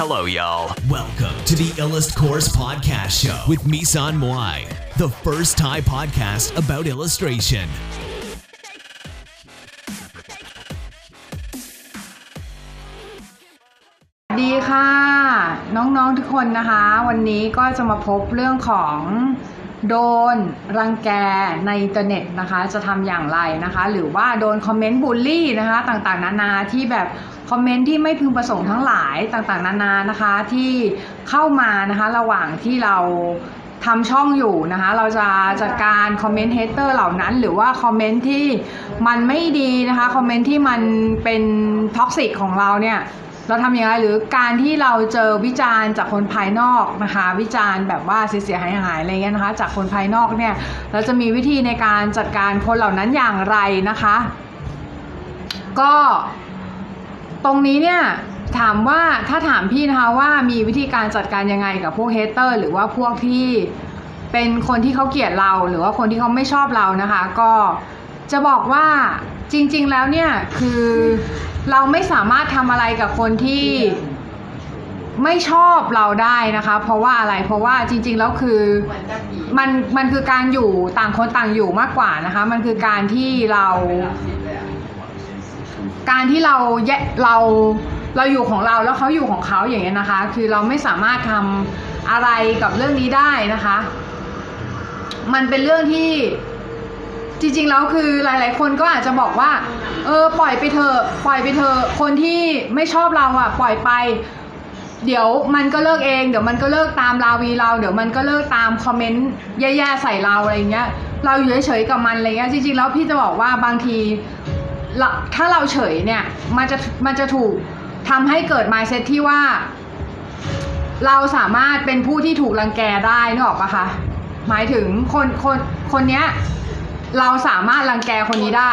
Hello, y'all. Welcome to the Illust Course Podcast Show with Misan Moai, the first Thai podcast about illustration. ดีค่ะ น้องๆทุกคนนะคะ วันนี้ก็จะมาพบเรื่องของโดนรังแกในอินเทอร์เน็ตนะคะ จะทำอย่างไรนะคะ หรือว่าโดนคอมเมนต์บูลลี่นะคะ ต่างๆ นานาที่แบบ คอมเมนต์ที่ไม่พึงประสงค์ทั้งหลายต่างๆ นานานะคะที่เข้ามานะคะระหว่างที่เราทำช่องอยู่นะคะ เราจะจัดการคอมเมนต์ hater เหล่านั้น หรือว่าคอมเมนต์ที่มันไม่ดีนะคะคอมเมนต์ที่มันเป็น toxic ของเราเนี่ยเราทำยังไงหรือการที่เราเจอวิจารณ์จากคนภายนอกนะคะ วิจารณ์แบบว่าเสียหายหายอะไรเงี้ยนะคะ จากคนภายนอกเนี่ย เราจะมีวิธีในการจัดการคนเหล่านั้นอย่างไรนะคะ ก็ ตรงนี้เนี่ยถามว่าถ้าถามพี่นะคะว่ามีวิธีการจัดการยังไงกับพวกเฮเตอร์หรือว่าพวกที่เป็นคนที่เขาเกลียดเรา หรือว่าคนที่เขาไม่ชอบเรานะคะ ก็จะบอกว่าจริง ๆ แล้วเนี่ยคือเราไม่สามารถทำอะไรกับคนที่ไม่ชอบเราได้นะคะ เพราะว่าอะไรเพราะว่าจริง ๆ แล้วคือมันมันคือการอยู่ต่างคนต่างอยู่มากกว่านะคะ มันคือการที่เรา การที่เราแยะเราเราอยู่ของเราแล้วเขาอยู่ของเขาอย่างเงี้ยนะคะ คือเราไม่สามารถทำอะไรกับเรื่องนี้ได้นะคะ มันเป็นเรื่องที่จริงๆแล้วคือหลาย ๆ คนก็อาจจะบอกว่า เออปล่อยไปเถอะปล่อยไปเถอะคนที่ไม่ชอบเราอะ ปล่อยไป เดี๋ยวมันก็เลิกเอง เดี๋ยวมันก็เลิกตามราวีเรา เดี๋ยวมันก็เลิกตามคอมเมนต์แย่ๆใส่เราอะไรเงี้ย เราอยู่เฉยๆกับมันอะไรเงี้ยจริงๆแล้วพี่จะบอกว่าบางที เราถ้าเราเฉยเนี่ยมันจะมันจะถูกทำให้เกิด mindset ที่ว่า เราสามารถเป็นผู้ที่ถูกรังแกได้นึกออกปะคะหมายถึงคนคนคนเนี้ยเราสามารถรังแกคนนี้ได้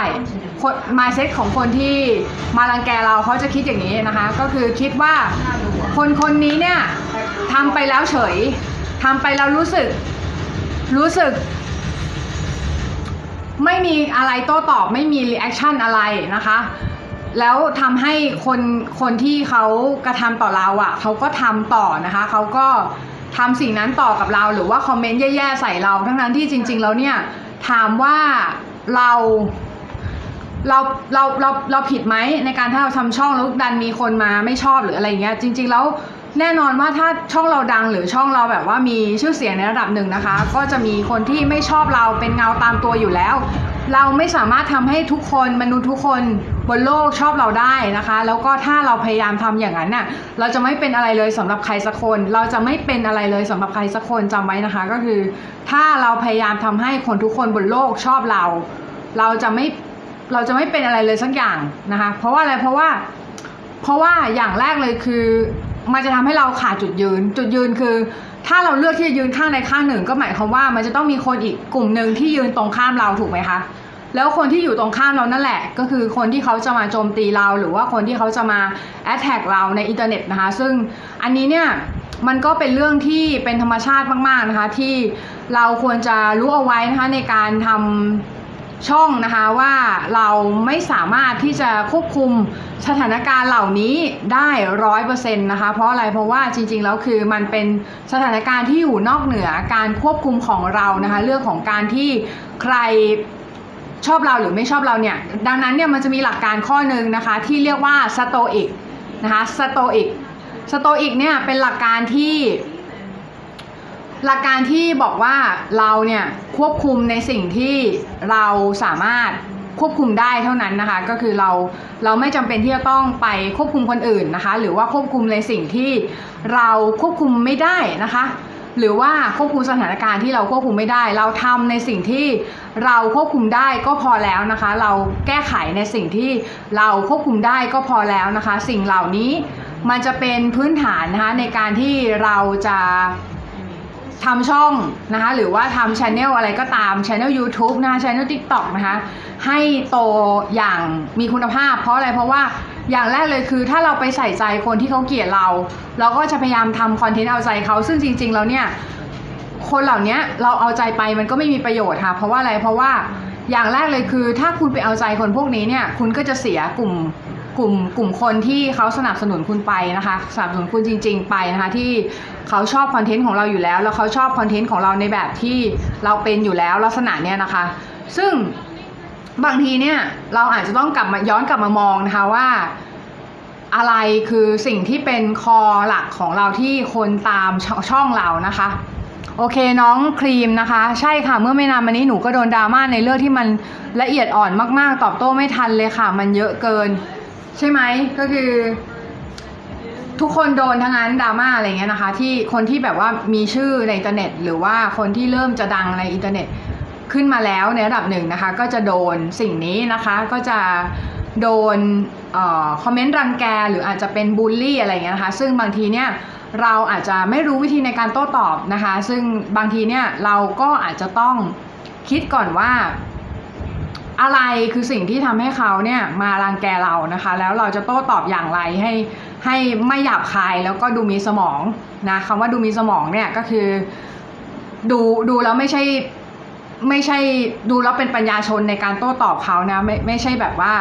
คน mindset ของคนที่มารังแกเราเขาจะคิดอย่างนี้นะคะ ก็คือคิดว่าคนคนนี้เนี่ยทำไปแล้วเฉยทำไปแล้วรู้สึก รู้สึก ไม่มีอะไรโต้ตอบไม่มี reaction อะไรนะคะ แล้วทำให้คนคนที่เขากระทำต่อเราอะ่ะเขาก็ทำต่อนะคะเขาก็ทำสิ่งนั้นต่อกับเราหรือว่าคอมเมนต์แย่ๆใส่เรา ทั้งนั้นที่จริง ๆ แล้วเนี่ยถามว่าเราเราเราเราเราผิดไหมในการถ้าเราทำช่องแล้วดันมีคนมาไม่ชอบหรืออะไรเงี้ยจริง ๆ แล้ว แน่นอนว่าถ้าช่องเราดังหรือช่องเราแบบว่ามีชื่อเสียงในระดับหนึ่งนะคะ ก็จะมีคนที่ไม่ชอบเราเป็นเงาตามตัวอยู่แล้ว เราไม่สามารถทำให้ทุกคนมนุษย์ทุกคนบนโลกชอบเราได้นะคะ แล้วก็ถ้าเราพยายามทำอย่างนั้นน่ะเราจะไม่เป็นอะไรเลยสำหรับใครสักคน เราจะไม่เป็นอะไรเลยสำหรับใครสักคนจำไว้นะคะ ก็คือ ถ้าเราพยายามทำให้คนทุกคนบนโลกชอบเรา เราจะไม่เราจะไม่เป็นอะไรเลยสักอย่างนะคะ เพราะว่าอะไรเพราะว่า เพราะว่าอย่างแรกเลยคือ มันจะทำให้เราขาดจุดยืน จุดยืนคือ ถ้าเราเลือกที่จะยืนข้างใดข้างหนึ่ง ก็หมายความว่ามันจะต้องมีคนอีกกลุ่มหนึ่งที่ยืนตรงข้ามเราถูกไหมคะ แล้วคนที่อยู่ตรงข้ามเรานั่นแหละ ก็คือคนที่เขาจะมาโจมตีเรา หรือว่าคนที่เขาจะมาแอดแท็กเราในอินเทอร์เน็ตนะคะ ซึ่งอันนี้เนี่ยมันก็เป็นเรื่องที่เป็นธรรมชาติมาก ๆนะคะ ที่เราควรจะรู้เอาไว้นะคะในการทำ ช่องนะคะว่าเราไม่สามารถที่จะควบคุมสถานการณ์เหล่านี้ได้ร้อยเปอร์เซ็นต์นะคะ เพราะอะไรเพราะว่าจริงๆแล้วคือมันเป็นสถานการณ์ที่อยู่นอกเหนือการควบคุมของเรานะคะ เรื่องของการที่ใครชอบเราหรือไม่ชอบเราเนี่ย ดังนั้นเนี่ยมันจะมีหลักการข้อหนึ่งนะคะ ที่เรียกว่าสโตอิกนะคะ Stoic Stoic เนี่ยเป็นหลักการที่ หลักการที่บอกว่าเราเนี่ยควบคุมในสิ่งที่เราสามารถควบคุมได้เท่านั้นนะคะ ก็คือเราเราไม่จำเป็นที่จะต้องไปควบคุมคนอื่นนะคะ หรือว่าควบคุมในสิ่งที่เราควบคุมไม่ได้นะคะ หรือว่าควบคุมสถานการณ์ที่เราควบคุมไม่ได้ เราทำในสิ่งที่เราควบคุมได้ก็พอแล้วนะคะ เราแก้ไขในสิ่งที่เราควบคุมได้ก็พอแล้วนะคะ สิ่งเหล่านี้มันจะเป็นพื้นฐานนะคะในการที่เราจะ ทำช่องนะคะหรือว่าทำช anel อะไรก็ตามช anel YouTube นะคะช anel TikTok นะคะให้โตอย่างมีคุณภาพ เพราะอะไรเพราะว่าอย่างแรกเลยคือถ้าเราไปใส่ใจคนที่เขาเกลียดเรา เราก็จะพยายามทำคอนเทนต์เอาใจเขาซึ่งจริง ๆ แล้วเนี่ยคนเหล่านี้เราเอาใจไปมันก็ไม่มีประโยชน์ค่ะเพราะว่าอะไรเพราะว่าอย่างแรกเลยคือ ถ้าคุณไปเอาใจคนพวกนี้เนี่ยคุณก็จะเสียกลุ่ม กลุ่มกลุ่มคนที่เขาสนับสนุนคุณไปนะคะสนับสนุนคุณจริง ๆ ไปนะคะที่เขาชอบคอนเทนต์ของเราอยู่แล้ว แล้วเขาชอบคอนเทนต์ของเราในแบบที่เราเป็นอยู่แล้วลักษณะเนี้ยนะคะ ซึ่งบางทีเนี่ยเราอาจจะต้องกลับมาย้อนกลับมามองนะคะว่าอะไรคือสิ่งที่เป็นคอหลักของเราที่คนตามชช่องเรานะคะ โอเคน้องครีมนะคะ ใช่ค่ะเมื่อไม่นานมานี้หนูก็โดนดราม่าในเรื่องที่มันละเอียดอ่อนมากๆ ตอบโต้ไม่ทันเลยค่ะ มันเยอะเกิน ใช่ไหมก็คือ ทุกคนโดนทั้งนั้นดราม่าอะไรเงี้ยนะคะ ที่คนที่แบบว่ามีชื่อในอินเทอร์เน็ต หรือว่าคนที่เริ่มจะดังในอินเทอร์เน็ตขึ้นมาแล้วในระดับหนึ่งนะคะ ก็จะโดนสิ่งนี้นะคะก็จะโดนออคอมเมนต์รังแกหรืออาจจะเป็นบูลลี่อะไรเงี้ยนะคะ ซึ่งบางทีเนี่ยเราอาจจะไม่รู้วิธีในการโต้ตอบนะคะ ซึ่งบางทีเนี่ยเราก็อาจจะต้องคิดก่อนว่า อะไรคือสิ่งที่ทำให้เขาเนี่ยมารังแกเรานะคะ แล้วเราจะโต้ตอบอย่างไรให้ให้ไม่หยาบคายแล้วก็ดูมีสมองนะคำว่าดูมีสมองเนี่ยก็คือดูดูแล้วไม่ใช่ไม่ใช่ดูแล้วเป็นปัญญาชนในการโต้ตอบเขานะไม่ไม่ใช่แบบว่า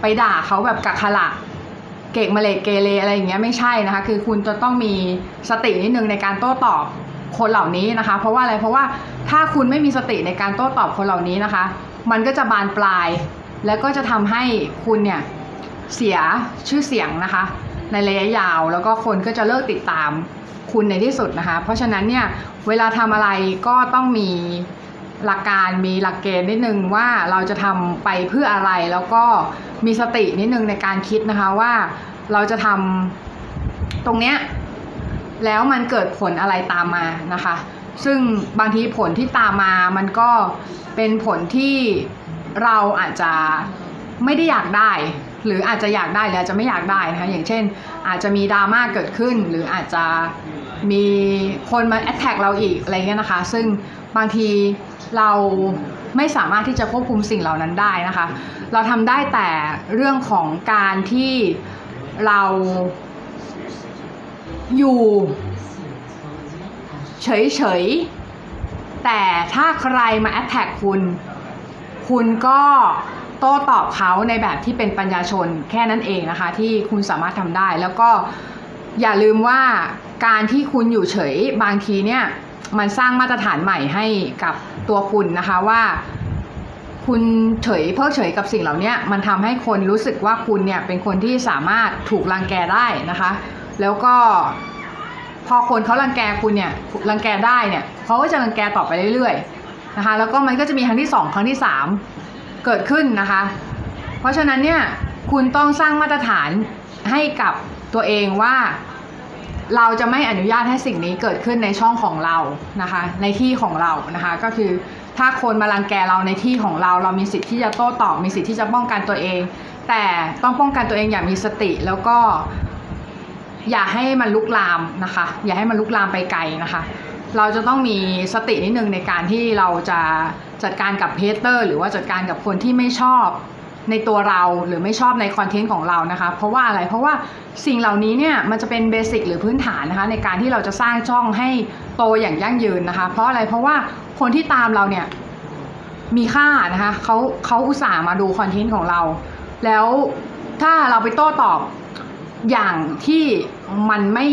ไปด่าเขาแบบกักขละเกกมาเลกเกเรอะไรอย่างเงี้ยไม่ใช่นะคะ คือคุณจะต้องมีสตินิดนึงในการโต้ตอบคนเหล่านี้นะคะ เพราะว่าอะไรเพราะว่าถ้าคุณไม่มีสติในการโต้ตอบคนเหล่านี้นะคะ มันก็จะบานปลาย แล้วก็จะทำให้คุณเนี่ยเสียชื่อเสียงนะคะ ในระยะยาวแล้วก็คนก็จะเลิกติดตามคุณในที่สุดนะคะ เพราะฉะนั้นเนี่ยเวลาทำอะไรก็ต้องมีหลักการมีหลักเกณฑ์นิดนึงว่าเราจะทำไปเพื่ออะไรแล้วก็มีสตินิดนึงในการคิดนะคะว่าเราจะทำตรงเนี้ยแล้วมันเกิดผลอะไรตามมานะคะ ซึ่งบางทีผลที่ตามมามันก็เป็นผลที่เราอาจจะไม่ได้อยากได้ หรืออาจจะอยากได้หรืออาจจะไม่อยากได้นะคะอย่างเช่น อาจจะมีดราม่าเกิดขึ้น หรืออาจจะมีคนมาแอดแท็กเราอีกอะไรเงี้ยนะคะ ซึ่งบางทีเราไม่สามารถที่จะควบคุมสิ่งเหล่านั้นได้นะคะ เราทำได้แต่เรื่องของการที่เราอยู่ เฉยๆ แต่ถ้าใครมาแอ t แทกคุณ คุณก็โต้ตอบเขาในแบบที่เป็นปัญญาชนแค่นั้นเองนะคะ ที่คุณสามารถทำได้ แล้วก็อย่าลืมว่าการที่คุณอยู่เฉยบางทีเนี่ย มันสร้างมาตรฐานใหม่ให้กับตัวคุณนะคะว่าคุณเฉยเพิกเฉยกับสิ่งเหล่านี้มันทำให้คนรู้สึกว่าคุณเนี่ยเป็นคนที่สามารถถูกรังแกได้นะคะ แล้วก็ อคนเขารังแกคุณเนี่ยรังแกได้เนี่ยเขาก็จะรังแกต่อไปเรื่อยๆนะคะแล้วก็มันก็จะมีครั้งที่สองครั้งที่สามเกิดขึ้นนะคะ เพราะฉะนั้นเนี่ยคุณต้องสร้างมาตรฐานให้กับตัวเองว่าเราจะไม่อนุญาตให้สิ่งนี้เกิดขึ้นในช่องของเรานะคะ ในที่ของเรานะคะ ก็คือถ้าคนมารังแกเราในที่ของเรา เรามีสิทธิ์ที่จะโต้ตอบมีสิทธิ์ที่จะป้องกันตัวเอง แต่ต้องป้องกันตัวเองอย่างมีสติแล้วก็ อย่าให้มันลุกลามนะคะ อย่าให้มันลุกลามไปไกลนะคะ เราจะต้องมีสตินิดนึงในการที่เราจะจัดการกับ hater หรือว่าจัดการกับคนที่ไม่ชอบในตัวเราหรือไม่ชอบในคอนเทนต์ของเรานะคะ เพราะว่าอะไรเพราะว่าสิ่งเหล่านี้เนี่ยมันจะเป็น basic หรือพื้นฐานนะคะในการที่เราจะสร้างช่องให้โตอย่างยั่งยืนนะคะ เพราะอะไรเพราะว่าคนที่ตามเราเนี่ยมีค่านะคะเขาเขาอุตส่าห์มาดูคอนเทนต์ของเรา แล้วถ้าเราไปโต้ตอบ อย่างที่มันไม่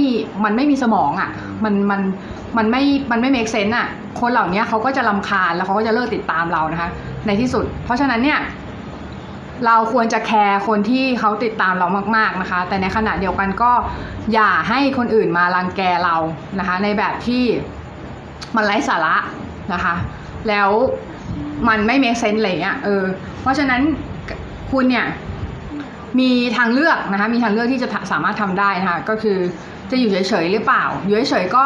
มันไม่มีสมองอะ่ะ มันมันมันไม่มันไม่ make sense อะ คนเหล่านี้เขาก็จะรำคาญแล้วเขาก็จะเลิกติดตามเรานะคะ ในที่สุด เพราะฉะนั้นเนี่ยเราควรจะแคร์คนที่เขาติดตามเรามากๆนะคะ แต่ในขณะเดียวกันก็อย่าให้คนอื่นมารังแกเรานะคะ ในแบบที่มันไร้สาระนะคะ แล้วมันไม่ make sense อะไรเงี้ยเออเพราะฉะนั้นคุณเนี่ย มีทางเลือกนะคะ มีทางเลือกที่จะสามารถทำได้นะคะก็คือจะอยู่เฉยๆหรือเปล่า อยู่เฉยๆก็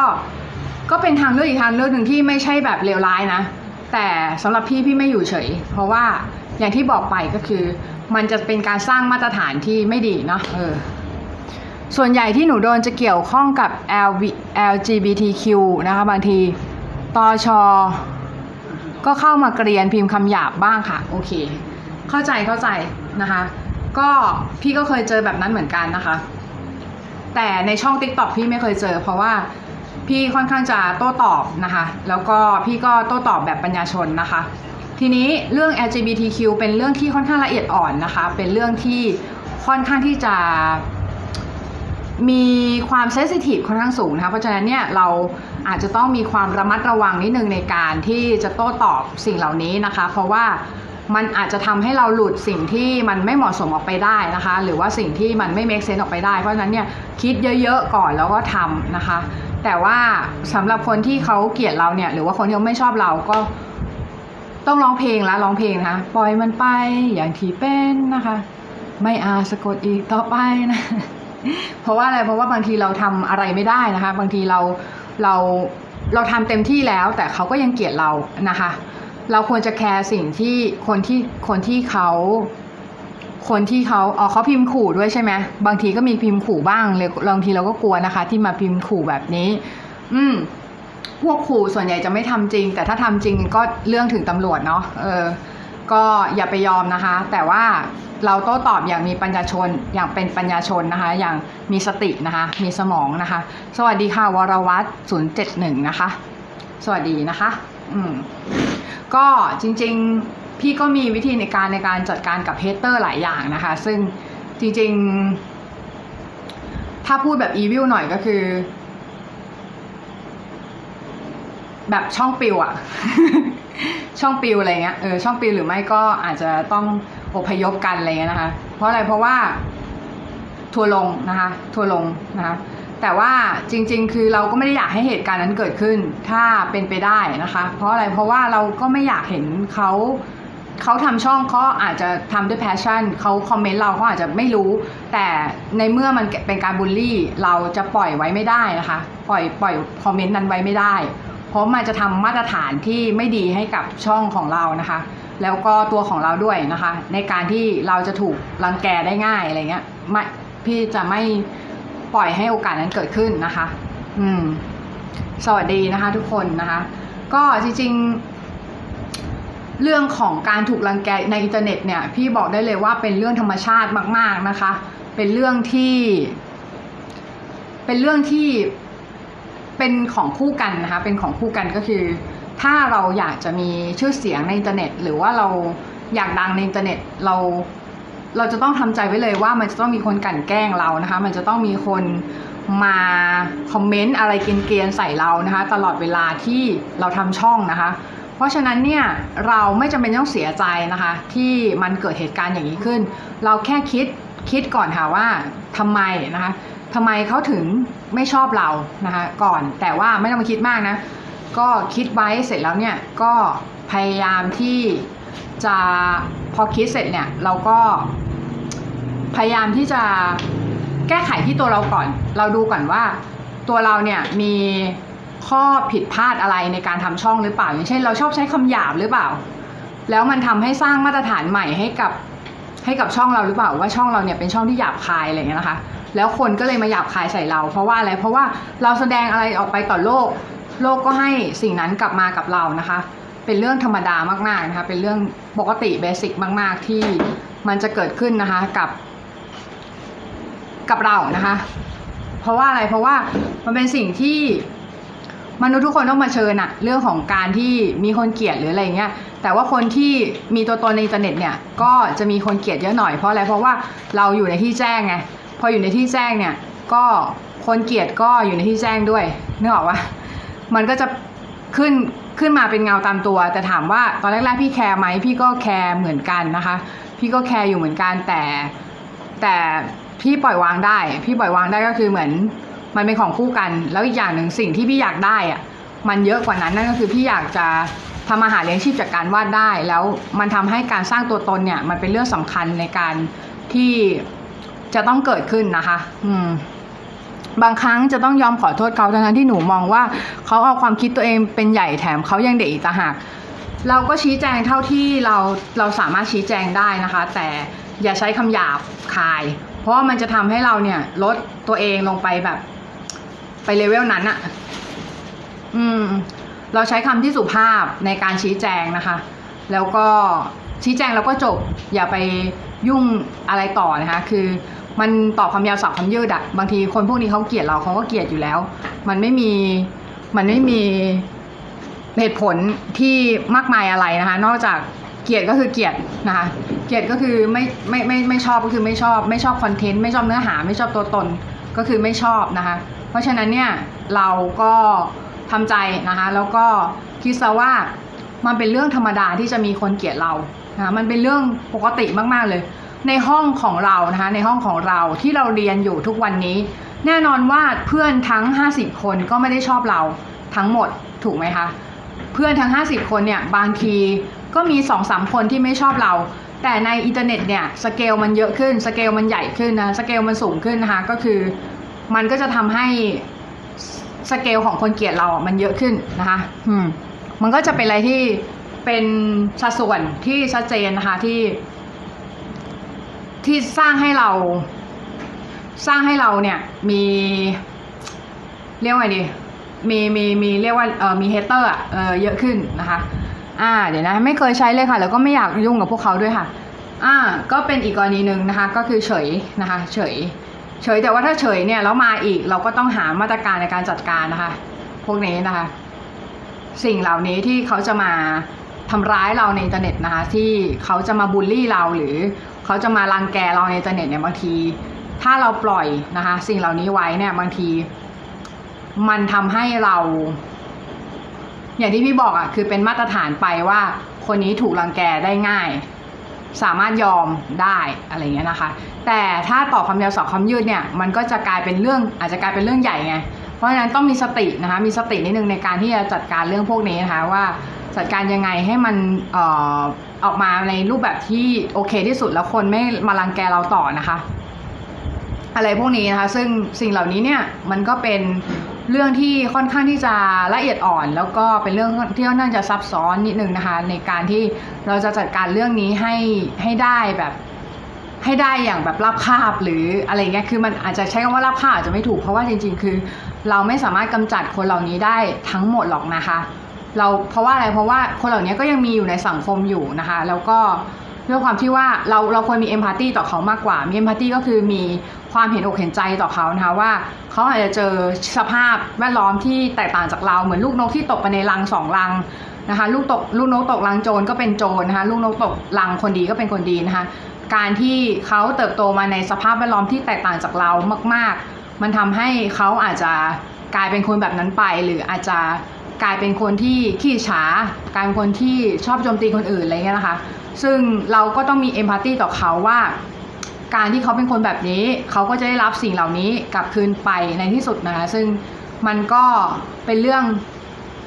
ก็เป็นทางเลือกอีกทางเลือกหนึ่งที่ไม่ใช่แบบเลวร้ายนะ แต่สำหรับพี่พี่ไม่อยู่เฉย เพราะว่าอย่างที่บอกไปก็คือ มันจะเป็นการสร้างมาตรฐานที่ไม่ดีเนาะเออส่วนใหญ่ที่หนูโดนจะเกี่ยวข้องกับ LV LGBTQ นะคะบางทีตอชอก็เข้ามาเกรียนพิมพ์คำหยาบบ้างค่ะ โอเค เข้าใจเข้าใจนะคะ ก็พี่ก็เคยเจอแบบนั้นเหมือนกันนะคะ แต่ในช่อง t ิ k t o k พี่ไม่เคยเจอ เพราะว่าพี่ค่อนข้างจะโต้ตอบนะคะ แล้วก็พี่ก็โต้ตอบแบบปัญญาชนนะคะ ทีนี้เรื่อง LGBTQ เป็นเรื่องที่ค่อนข้างละเอียดอ่อนนะคะ เป็นเรื่องที่ค่อนข้างที่จะมีความเซสซิทีฟค่อนข้างสูงนะคะ เพราะฉะนั้นเนี่ยเราอาจจะต้องมีความระมัดระวังนิดนึงในการที่จะโต้ตอบสิ่งเหล่านี้นะคะ เพราะว่า มันอาจจะทำให้เราหลุดสิ่งที่มันไม่เหมาะสมออกไปได้นะคะ หรือว่าสิ่งที่มันไม่ make sense ออกไปได้ เพราะฉะนั้นเนี่ยคิดเยอะๆก่อนแล้วก็ทำนะคะ แต่ว่าสำหรับคนที่เขาเกลียดเราเนี่ย หรือว่าคนที่เขาไม่ชอบเราก็ต้องร้องเพลงล้วร้องเพลงนะปล่อยมันไปอย่างที่เป็นนะคะ ไม่อาสะกดอีกต่อไปนะเพราะว่าอะไรเพราะว่าบางทีเราทำอะไรไม่ได้นะคะ บางทีเราเราเราทำเต็มที่แล้ว แต่เขาก็ยังเกลียดเรานะคะ เราควรจะแคร์สิ่งที่คนที่คนที่เขาคนที่เขาอ๋อเขาพิมพ์ขู่ด้วยใช่ไหมบางทีก็มีพิมพ์ขู่บ้างเลยบางทีเราก็กลัวนะคะ ที่มาพิมพ์ขู่แบบนี้ อืม พวกขู่ส่วนใหญ่จะไม่ทำจริง แต่ถ้าทำจริงก็เรื่องถึงตำรวจเนาะเออ ก็อย่าไปยอมนะคะ แต่ว่าเราโต้ตอบอย่างมีปัญญาชนอย่างเป็นปัญญาชนนะคะ อย่างมีสตินะคะ มีสมองนะคะ สวัสดีค่ะวรวัตศูนย์เจ็ดหนึ่งนะคะ สวัสดีนะคะ อืม ก็จริงๆพี่ก็มีวิธีในการในการจัดการกับเฮเตอร์หลายอย่างนะคะ ซึ่งจริงๆ ถ้าพูดแบบอีวิลหน่อยก็คือ แบบช่องปิวอะช่องปิวอะไรเงี้ยเออช่องปิวหรือไม่ก็อาจจะต้องอพยพกันอะไรเงี้ยนะคะ เพราะอะไรเพราะว่าทัวลงนะคะ ทัวลงนะคะ แต่ว่าจริง ๆ คือเราก็ไม่ได้อยากให้เหตุการณ์นั้นเกิดขึ้น ถ้าเป็นไปได้นะคะ เพราะอะไรเพราะว่าเราก็ไม่อยากเห็นเขาเขาทำช่องเขาอาจจะทำด้วย passion เขาคอมเมนต์เราเขาอาจจะไม่รู้ แต่ในเมื่อมันเป็นการบูลลี่ เราจะปล่อยไว้ไม่ได้นะคะ ปล่อยปล่อยคอมเมนต์นั้นไว้ไม่ได้ เพราะมันจะทำมาตรฐานที่ไม่ดีให้กับช่องของเรานะคะ แล้วก็ตัวของเราด้วยนะคะ ในการที่เราจะถูกรังแกได้ง่ายอะไรเงี้ยไม่พี่จะไม่ ปล่อยให้โอกาสนั้นเกิดขึ้นนะคะ อืม สวัสดีนะคะ ทุกคนนะคะ ก็จริงๆ เรื่องของการถูกรังแกในอินเทอร์เน็ตเนี่ย พี่บอกได้เลยว่าเป็นเรื่องธรรมชาติมาก ๆนะคะ เป็นเรื่องที่ เป็นเรื่องที่เป็นของคู่กันนะคะ เป็นของคู่กันก็คือ ถ้าเราอยากจะมีชื่อเสียงในอินเทอร์เน็ต หรือว่าเราอยากดังในอินเทอร์เน็ตเรา เราจะต้องทำใจไว้เลยว่ามันจะต้องมีคนกลั่นแกล้งเรานะคะ มันจะต้องมีคนมาคอมเมนต์อะไรเกรียนๆใส่เรานะคะ ตลอดเวลาที่เราทำช่องนะคะ เพราะฉะนั้นเนี่ยเราไม่จำเป็นต้องเสียใจนะคะ ที่มันเกิดเหตุการณ์อย่างนี้ขึ้น เราแค่คิดคิดก่อนค่ะว่าทำไมนะคะทำไมเขาถึงไม่ชอบเรานะคะก่อนแต่ว่าไม่ต้องมาคิดมากนะ ก็คิดไว้เสร็จแล้วเนี่ยก็พยายามที่ จะพอคิดเสร็จเนี่ยเราก็พยายามที่จะแก้ไขที่ตัวเราก่อน เราดูก่อนว่า ตัวเราเนี่ยมีข้อผิดพลาดอะไรในการทำช่องหรือเปล่า อย่างเช่น เราชอบใช้คำหยาบหรือเปล่า แล้วมันทำให้สร้างมาตรฐานใหม่ให้กับให้กับช่องเราหรือเปล่าว่าช่องเราเนี่ยเป็นช่องที่หยาบคายอะไรเงี้ยนะคะ แล้วคนก็เลยมาหยาบคายใส่เรา เพราะว่าอะไรเพราะว่าเราแสดงอะไรออกไปต่อโลก โลกก็ให้สิ่งนั้นกลับมากับเรานะคะ เป็นเรื่องธรรมดามากๆนะคะ เป็นเรื่องปกติเบสิกมาก ๆ ที่มันจะเกิดขึ้นนะคะกับ กับเรานะคะ เพราะว่าอะไรเพราะว่ามันเป็นสิ่งที่มนุษย์ทุกคนต้องมาเชิญอะเรื่องของการที่มีคนเกลียดหรืออะไรเงี้ยแต่ว่าคนที่มีตัวตนในอินเทอร์เน็ตเนี่ยก็จะมีคนเกลียดเยอะหน่อยเพราะอะไรเพราะว่าเราอยู่ในที่แจ้งไงพออยู่ในที่แจ้งเนี่ยก็คนเกลียดก็อยู่ในที่แจ้งด้วยนึกออกว่ามันก็จะขึ้น ขึ้นมาเป็นเงาตามตัว แต่ถามว่าตอนแรกๆพี่แคร์ไหมพี่ก็แคร์เหมือนกันนะคะ พี่ก็แคร์อยู่เหมือนกันแต่แต่พี่ปล่อยวางได้ พี่ปล่อยวางได้ก็คือเหมือน มันเป็นของคู่กัน แล้วอีกอย่างหนึ่งสิ่งที่พี่อยากได้อะมันเยอะกว่านั้นนั่นก็คือพี่อยากจะทำอาหารเลี้ยงชีพจากการวาดได้ แล้วมันทำให้การสร้างตัวตนเนี่ย มันเป็นเรื่องสำคัญในการที่จะต้องเกิดขึ้นนะคะ อืม บางครั้งจะต้องยอมขอโทษเขาทั้งที่หนูมองว่าเขาเอาความคิดตัวเองเป็นใหญ่แถมเขายังเด็กอีกต่างหากเราก็ชี้แจงเท่าที่เราเราสามารถชี้แจงได้นะคะ แต่อย่าใช้คำหยาบคาย เพราะว่ามันจะทำให้เราเนี่ยลดตัวเองลงไปแบบ ไปเลเวลนั้นอะอืม เราใช้คำที่สุภาพในการชี้แจงนะคะ แล้วก็ชี้แจงแล้วก็จบ อย่าไปยุ่งอะไรต่อนะคะ คือ มันต่อความยาวสาวความยืดอะบางทีคนพวกนี้เขาเกลียดเราเขาก็เกลียดอยู่แล้ว มันไม่มีมันไม่มีเหตุผลที่มากมายอะไรนะคะ นอกจากเกลียดก็คือเกลียดนะคะ เกลียดก็คือไม่ไม่ไม่ไม่ชอบก็คือไม่ชอบ ไม่ชอบคอนเทนต์ไม่ชอบเนื้อหา ไม่ชอบตัวตนก็คือไม่ชอบนะคะ เพราะฉะนั้นเนี่ยเราก็ทำใจนะคะ แล้วก็คิดซะว่ามันเป็นเรื่องธรรมดาที่จะมีคนเกลียดเรานะมันเป็นเรื่องปกติมากๆเลย ในห้องของเรานะคะในห้องของเราที่เราเรียนอยู่ทุกวันนี้ แน่นอนว่าเพื่อนทั้ง 50 คนก็ไม่ได้ชอบเราทั้งหมดถูกไหมคะเพื่อนทั้ง 50 คนเนี่ยบางทีก็มี2 3 คนที่ไม่ชอบเรา แต่ในอินเทอร์เน็ตเนี่ยสเกลมันเยอะขึ้นสเกลมันใหญ่ขึ้นนะสเกลมันสูงขึ้นนะคะก็คือมันก็จะทำให้สเกลของคนเกลียดเราอะมันเยอะขึ้นนะคะอืมมันก็จะเป็นอะไรที่เป็นสัดส่วนที่ชัดเจนนะคะที่ ที่สร้างให้เรา สร้างให้เราเนี่ยมีเรียกว่าไงดีมีมีมีเรียกว่าเออมีเฮเตอร์อะเออเยอะขึ้นนะคะอ่าเดี๋ยวนะไม่เคยใช้เลยค่ะ แล้วก็ไม่อยากยุ่งกับพวกเขาด้วยค่ะอ่าก็เป็นอีกกรณีหนึ่งนะคะ ก็คือเฉยนะคะเฉย เฉยแต่ว่าถ้าเฉยเนี่ยแล้วมาอีกเราก็ต้องหามาตรการในการจัดการนะคะ พวกนี้นะคะ สิ่งเหล่านี้ที่เขาจะมาทำร้ายเราในอินเทอร์เน็ตนะคะ ที่เขาจะมาบูลลี่เราหรือ เขาจะมารังแกเราในอินเทอร์เน็ตเนี่ยบางที ถ้าเราปล่อยนะคะ สิ่งเหล่านี้ไว้เนี่ยบางที มันทำให้เรา อย่างที่พี่บอกอะ่ะคือเป็นมาตรฐานไปว่า คนนี้ถูกรังแกได้ง่าย สามารถยอมได้อะไรเงี้ยนะคะ แต่ถ้าตอบคำยาวสอบคำยืดเนี่ย มันก็จะกลายเป็นเรื่อง อาจจะกลายเป็นเรื่องใหญ่ไงเพราะฉะนั้นต้องมีสตินะคะ มีสตินิดนึงในการที่จะจัดการเรื่องพวกนี้นะคะว่าจัดการยังไงให้มันเออกมาในรูปแบบที่โอเคที่สุดแล้วคนไม่มารังแกเราต่อนะคะ อะไรพวกนี้นะคะ ซึ่งสิ่งเหล่านี้เนี่ยมันก็เป็นเรื่องที่ค่อนข้างที่จะละเอียดอ่อน แล้วก็เป็นเรื่องที่ค่อนข้างจะซับซ้อนนิดนึงนะคะ ในการที่เราจะจัดการเรื่องนี้ให้ให้ได้แบบให้ได้อย่างแบบราบคาบหรืออะไรเงี้ยคือมันอาจจะใช้คำว่าราบคาบอาจจะไม่ถูกเพราะว่าจริง ๆ คือ เราไม่สามารถกำจัดคนเหล่านี้ได้ทั้งหมดหรอกนะคะ เราเพราะว่าอะไรเพราะว่าคนเหล่านี้ก็ยังมีอยู่ในสังคมอยู่นะคะ แล้วก็ด้วยความที่ว่าเราเราควรมีเอมพัตตีต่อเขามากกว่า มีเอมพัตตีก็คือมีความเห็นอกเห็นใจต่อเขานะคะว่าเขาอาจจะเจอสภาพแวดล้อมที่แตกต่างจากเราเหมือนลูกนกที่ตกไปในรังสองรังนะคะลูกตกลูกนกตกรังโจรก็เป็นโจรนะคะลูกนกตกรังคนดีก็เป็นคนดีนะคะการที่เขาเติบโตมาในสภาพแวดล้อมที่แตกต่างจากเรามาก ๆ มันทำให้เขาอาจจะกลายเป็นคนแบบนั้นไป หรืออาจจะ กลายเป็นคนที่ขี้ฉากลายเป็นคนที่ชอบโจมตีคนอื่นอะไรเงี้ยนะคะ ซึ่งเราก็ต้องมีเอมพัตตีต่อเขาว่า การที่เขาเป็นคนแบบนี้ เขาก็จะได้รับสิ่งเหล่านี้กลับคืนไปในที่สุดนะคะ ซึ่งมันก็เป็นเรื่อง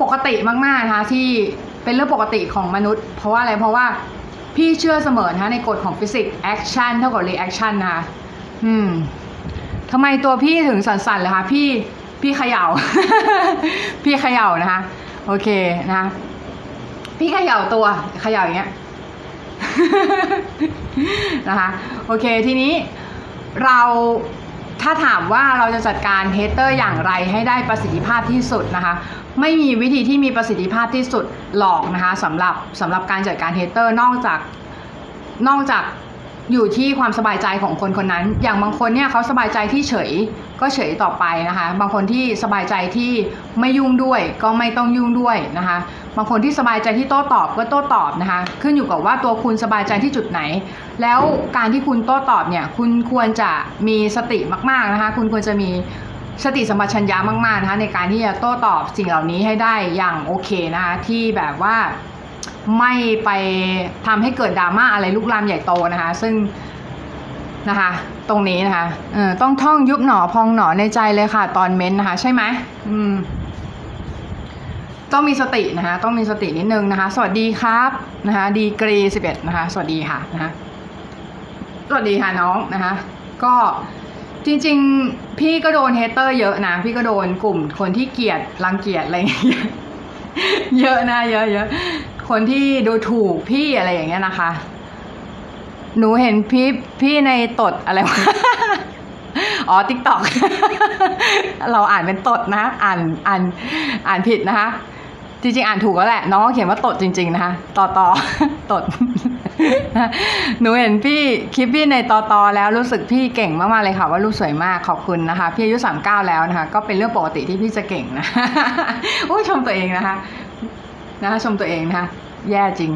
ปกติมากๆนะคะที่เป็นเรื่องปกติของมนุษย์ เพราะว่าอะไรเพราะว่าพี่เชื่อเสมอนะคะในกฎของฟิสิกส์ action เท่ากับ reaction นะคะอืมทำไมตัวพี่ถึงสั่นๆเลยคะพี่ พี่เขย่า พี่เขย่านะคะ โอเคนะคะพี่เขย่าตัวเขย่าอย่างเงี้ยนะคะ โอเคทีนี้เราถ้าถามว่าเราจะจัดการ hater อย่างไรให้ได้ประสิทธิภาพที่สุดนะคะ ไม่มีวิธีที่มีประสิทธิภาพที่สุดหรอกนะคะสำหรับสำหรับการจัดการ hater นอกจากนอกจาก อยู่ที่ความสบายใจของคนคนนั้น อย่างบางคนเนี่ยเขาสบายใจที่เฉยก็เฉยต่อไปนะคะ บางคนที่สบายใจที่ไม่ยุ่งด้วยก็ไม่ต้องยุ่งด้วยนะคะ บางคนที่สบายใจที่โต้ตอบก็โต้ตอบนะคะ ขึ้นอยู่กับว่าตัวคุณสบายใจที่จุดไหน แล้วการที่คุณโต้ตอบเนี่ยคุณควรจะมีสติมากๆนะคะ คุณควรจะมีสติสัมปชัญญะมากๆนะคะในการที่จะโต้ตอบสิ่งเหล่านี้ให้ได้อย่างโอเคนะคะที่แบบว่า ไม่ไปทำให้เกิดดราม่าอะไรลุกลามใหญ่โตนะคะ ซึ่งนะคะตรงนี้นะคะต้องท่องยุบหนอพองหนอในใจเลยค่ะ ตอนเม้นนะคะ ใช่ไหมอืมต้องมีสตินะคะ ต้องมีสตินิดนึงนะคะ สวัสดีครับนะคะ ดีกรีสิบเอ็ดนะคะ สวัสดีค่ะนะคะสวัสดีค่ะน้องนะคะ ก็จริง ๆ พี่ก็โดนเฮเตอร์เยอะนะ พี่ก็โดนกลุ่มคนที่เกลียดรังเกียจอะไรเงี้ยเยอะนะเยอะเยอะ คนที่ดูถูกพี่อะไรอย่างเงี้ยนะคะ หนูเห็นพี่พี่ในตดอะไรวะอ๋อทิกตอกเราอ่านเป็นตดนะ อ่านอ่านอ่านผิดนะคะ จริงๆ อ่านถูกแล้วแหละ น้องเขียนว่าตดจริง ๆ นะคะต่อต่อตด หนูเห็นพี่คลิปพี่ในต่อต่อแล้วรู้สึกพี่เก่งมากๆเลยค่ะ ว่าลูกสวยมากขอบคุณนะคะ พี่อายุสามเก้าแล้วนะคะ ก็เป็นเรื่องปกติที่พี่จะเก่งนะโอ้ชมตัวเองนะคะ นะคะชมตัวเองนะคะแย่จริง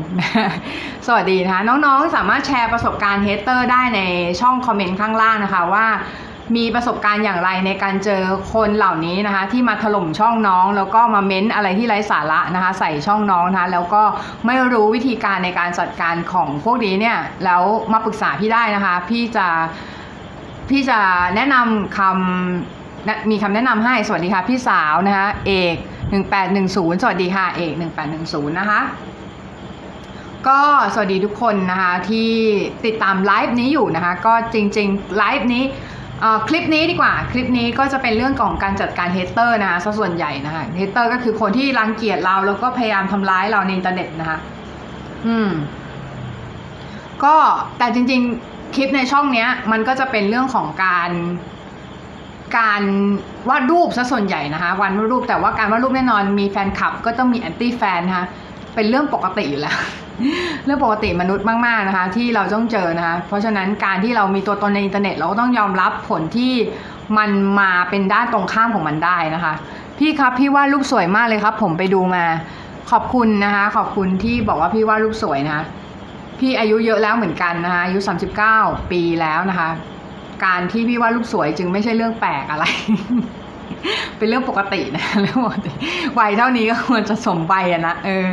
สวัสดีนะคะ น้องๆ สามารถแชร์ประสบการณ์เฮเตอร์ได้ในช่องคอมเมนต์ข้างล่างนะคะว่ามีประสบการณ์อย่างไรในการเจอคนเหล่านี้นะคะ ที่มาถล่มช่องน้อง แล้วก็มาเม้นอะไรที่ไร้สาระนะคะ ใส่ช่องน้องนะคะ แล้วก็ไม่รู้วิธีการในการจัดการของพวกนี้เนี่ยแล้วมาปรึกษาพี่ได้นะคะ พี่จะพี่จะแนะนำคำมีคำแนะนำให้สวัสดีค่ะพี่สาวนะคะเอก 1810 สวัสดีค่ะเอก1810 นะคะ ก็สวัสดีทุกคนนะคะที่ติดตามไลฟ์นี้อยู่นะคะ ก็จริงๆไลฟ์นี้คลิปนี้ดีกว่าคลิปนี้ก็จะเป็นเรื่องของการจัดการ hater นะคะซะส่วนใหญ่นะคะ hater ก็คือคนที่รังเกียจเราแล้วก็พยายามทำร้ายเราในอินเทอร์เน็ตนะคะ อืม ก็แต่จริง ๆ คลิปในช่องเนี้ย มันก็จะเป็นเรื่องของการ การวาดรูปซะส่วนใหญ่นะคะวันวาดรูปแต่ว่าการวาดรูปแน่นอนมีแฟนคลับ ก็ต้องมี anti-fan นะคะเป็นเรื่องปกติอยู่แล้ว เรื่องปกติมนุษย์มากๆนะคะ ที่เราต้องเจอนะคะเพราะฉะนั้นการที่เรามีตัวตนในอินเทอร์เน็ต เราก็ต้องยอมรับผลที่มันมาเป็นด้านตรงข้ามของมันได้นะคะ พี่ครับพี่วาดรูปสวยมากเลยครับ ผมไปดูมาขอบคุณนะคะ ขอบคุณที่บอกว่าพี่วาดรูปสวยนะคะพี่อายุเยอะแล้วเหมือนกันนะคะอายุ 39 ปีแล้วนะคะ การที่พี่ว่าลูกสวยจึงไม่ใช่เรื่องแปลกอะไร เป็นเรื่องปกตินะเรื่องปกติวัยเท่านี้ก็ควรจะสมวัยอะนะเออ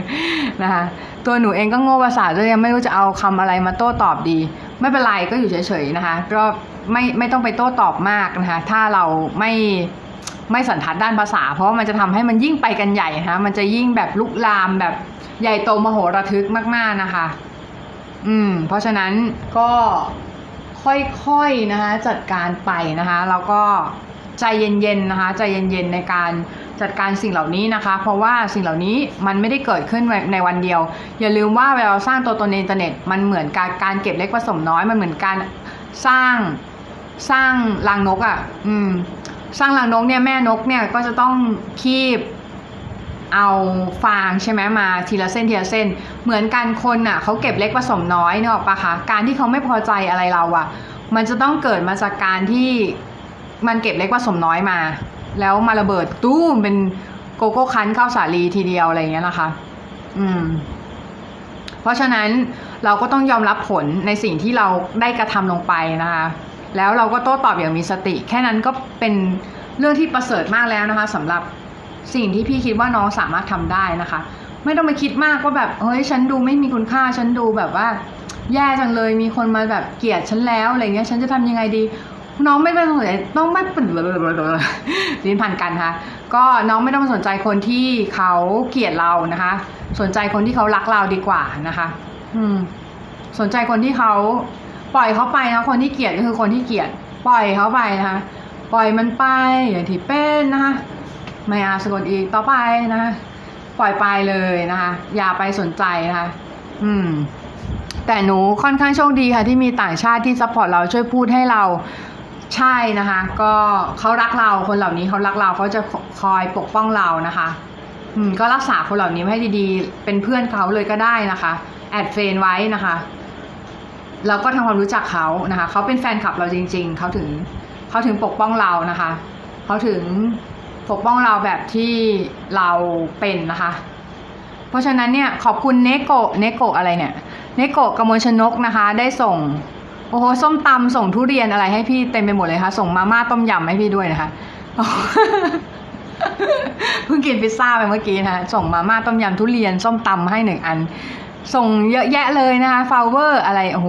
นะคะตัวหนูเองก็โง่ภาษาด้วยยังไม่รู้จะเอาคำอะไรมาโต้ตอบดี ไม่เป็นไรก็อยู่เฉยๆนะคะก็ไม่ไม่ต้องไปโต้ตอบมากนะคะ ถ้าเราไม่ไม่สันทัดด้านภาษา เพราะมันจะทำให้มันยิ่งไปกันใหญ่นะคะมันจะยิ่งแบบลุกลามแบบใหญ่โตมโหระทึกมาก ๆนะคะ อืม เพราะฉะนั้นก็ ค่อยๆนะคะจัดการไปนะคะแล้วก็ใจเย็นๆนะคะใจเย็นๆในการจัดการสิ่งเหล่านี้นะคะ เพราะว่าสิ่งเหล่านี้มันไม่ได้เกิดขึ้นในวันเดียว อย่าลืมว่าเวลาเราสร้างตัวตนในอินเทอร์เน็ตมันเหมือนการการเก็บเล็กผสมน้อยมันเหมือนการสร้างสร้างรังนกอะ่ะ อืม สร้างรังนกเนี่ยแม่นกเนี่ยก็จะต้องคีบ เอาฟางใช่ไหมมาทีละเส้นทีละเส้น เหมือนกันคนอะเขาเก็บเล็กผสมน้อยเนอะปะคะการที่เขาไม่พอใจอะไรเราอะ มันจะต้องเกิดมาจากการที่มันเก็บเล็กผสมน้อยมา แล้วมาระเบิดตู้มเป็นโกโก้คั้นข้าวสาลีทีเดียวอะไรอย่างเงี้ยนะคะ อืม เพราะฉะนั้นเราก็ต้องยอมรับผลในสิ่งที่เราได้กระทำลงไปนะคะ แล้วเราก็โต้ตอบอย่างมีสติ แค่นั้นก็เป็นเรื่องที่ประเสริฐมากแล้วนะคะสำหรับ สิ่งที่พี่คิดว่าน้องสามารถทำได้นะคะ ไม่ต้องไปคิดมากว่าแบบเฮ้ยฉันดูไม่มีคุณค่าฉันดูแบบว่า แย่จังเลยมีคนมาแบบเกลียดฉันแล้วอะไรเงี้ยฉันจะทำยังไงดี น้องไม่ต้องสนใจต้องไม่เป็นลิ้นพันกันค่ะก็น้องไม่ต้องสนใจคนที่เขาเกลียดเรานะคะ สนใจคนที่เขารักเราดีกว่านะคะ อืม สนใจคนที่เขาปล่อยเขาไปนะคนที่เกลียดก็คือคนที่เกลียด ปล่อยเขาไปนะคะ ปล่อยมันไปอย่างที่เป็นนะคะ ไม่อาสกดอีกต่อไปนะปล่อยไปเลยนะคะอย่าไปสนใจนะคะ อืม แต่หนูค่อนข้างโชคดีค่ะ ที่มีต่างชาติที่ support เราช่วยพูดให้เราใช่นะคะ ก็เขารักเราคนเหล่านี้เขารักเราเขาจะคอยปกป้องเรานะคะ อืม ก็รักษาคนเหล่านี้ให้ดีๆ เป็นเพื่อนเขาเลยก็ได้นะคะadd friend ไว้นะคะแล้วก็ทำความรู้จักเขานะคะ เขาเป็นแฟนคลับเราจริง ๆ เขาถึงเขาถึงปกป้องเรานะคะ เขาถึง ปกป้องเราแบบที่เราเป็นนะคะ เพราะฉะนั้นเนี่ยขอบคุณเนโกะเนโกะอะไรเนี่ยเนโกะกมลชนกนะคะ ได้ส่งโอ้โหส้มตำส่งทุเรียนอะไรให้พี่เต็มไปหมดเลยค่ะ ส่งมาม่าต้มยำให้พี่ด้วยนะคะเพิ่งกินพิซซ่าไปเมื่อกี้นะคะส่งมาม่าต้มยำทุเรียนส้มตำให้หนึ่งอัน ส่งเยอะแยะเลยนะคะ flower อะไรโอ้โห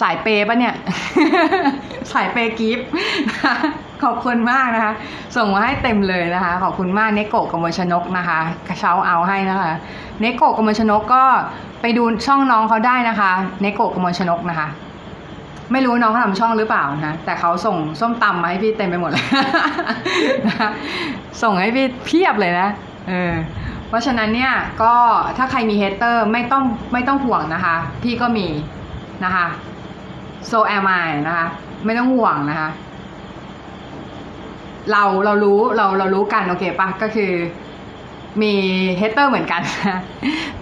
สายเปย์ปะเนี่ย สายเปย์ gift ขอบคุณมากนะคะ ส่งมาให้เต็มเลยนะคะ ขอบคุณมากเนโกะกมลชนกนะคะกระเช้าเอาให้นะคะเนโกะกมลชนกก็ไปดูช่องน้องเขาได้นะคะเนโกะกมลชนกนะคะ ไม่รู้น้องเขาทำช่องหรือเปล่านะแต่เขาส่งส้มตำมาให้พี่เต็มไปหมดเลยนะคะส่งให้พี่เพียบเลยนะเออเพราะฉะนั้นเนี่ยก็ถ้าใครมีเฮเตอร์ไม่ต้องไม่ต้องห่วงนะคะ พี่ก็มีนะคะ so am I นะคะ ไม่ต้องห่วงนะคะ เราเรารู้เราเรารู้กันโอเคปะก็คือ มีเฮเตอร์เหมือนกัน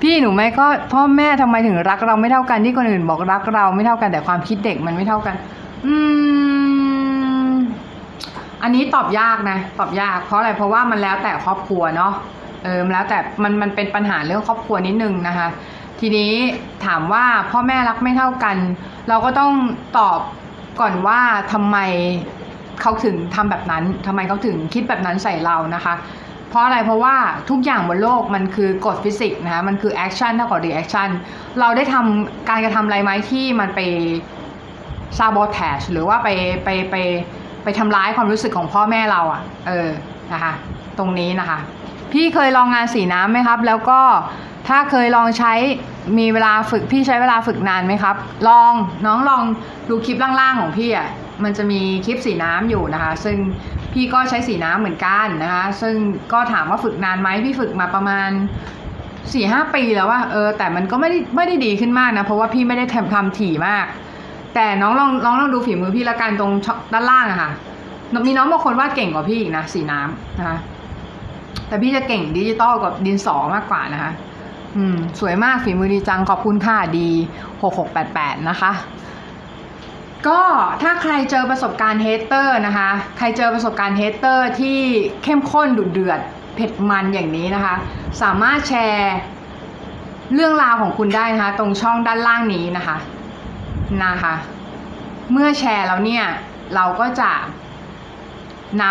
พี่หนูไม่ก็พ่อแม่ทำไมถึงรักเราไม่เท่ากันที่คนอื่นบอกรักเราไม่เท่ากันแต่ความคิดเด็กมันไม่เท่ากัน อืม อันนี้ตอบยากนะ ตอบยาก เพราะอะไรเพราะว่ามันแล้วแต่ครอบครัวเนาะเออแล้วแต่มันมันเป็นปัญหาเรื่องครอบครัวนิดนึงนะคะ ทีนี้ถามว่าพ่อแม่รักไม่เท่ากัน เราก็ต้องตอบก่อนว่าทำไม เขาถึงทำแบบนั้นทำไมเขาถึงคิดแบบนั้นใส่เรานะคะ เพราะอะไรเพราะว่าทุกอย่างบนโลกมันคือกฎฟิสิกส์นะคะมันคือแอคชั่นเท่ากับรี actionเราได้ทำการกระทำอะไรไหมที่มันไปซาบอแทชหรือว่าไปไปไปไปทำร้ายความรู้สึกของพ่อแม่เราอะ่ะ เออนะคะ ตรงนี้นะคะ พี่เคยลองงานสีน้ำไหมครับ แล้วก็ถ้าเคยลองใช้มีเวลาฝึกพี่ใช้เวลาฝึกนานไหมครับ ลองน้องลองดูคลิปล่างๆของพี่อะ่ะ มันจะมีคลิปสีน้ำอยู่นะคะ ซึ่งพี่ก็ใช้สีน้ำเหมือนกันนะคะ ซึ่งก็ถามว่าฝึกนานไหมพี่ฝึกมาประมาณสี่ห้าปีแล้วว่าเออแต่มันก็ไม่ได้ไม่ได้ดีขึ้นมากนะ เพราะว่าพี่ไม่ได้ทำทำถี่มาก แต่น้องลองน้องลองดูฝีมือพี่ละกันตรงด้านล่างอะค่ะ มีน้องบางคนวาดเก่งกว่าพี่อีกนะสีน้ำนะคะแต่พี่จะเก่งดิจิตอลกับดินสอมากกว่านะคะ อืม สวยมากฝีมือดีจังขอบคุณค่ะดีหกหกแปดแปดนะคะ ก็ถ้าใครเจอประสบการณ์ hater นะคะ ใครเจอประสบการณ์ hater ที่เข้มข้นดุเดือดเผ็ดมันอย่างนี้นะคะ สามารถแชร์เรื่องราวของคุณได้นะคะ ตรงช่องด้านล่างนี้นะคะนะคะ เมื่อแชร์แล้วเนี่ยเราก็จะน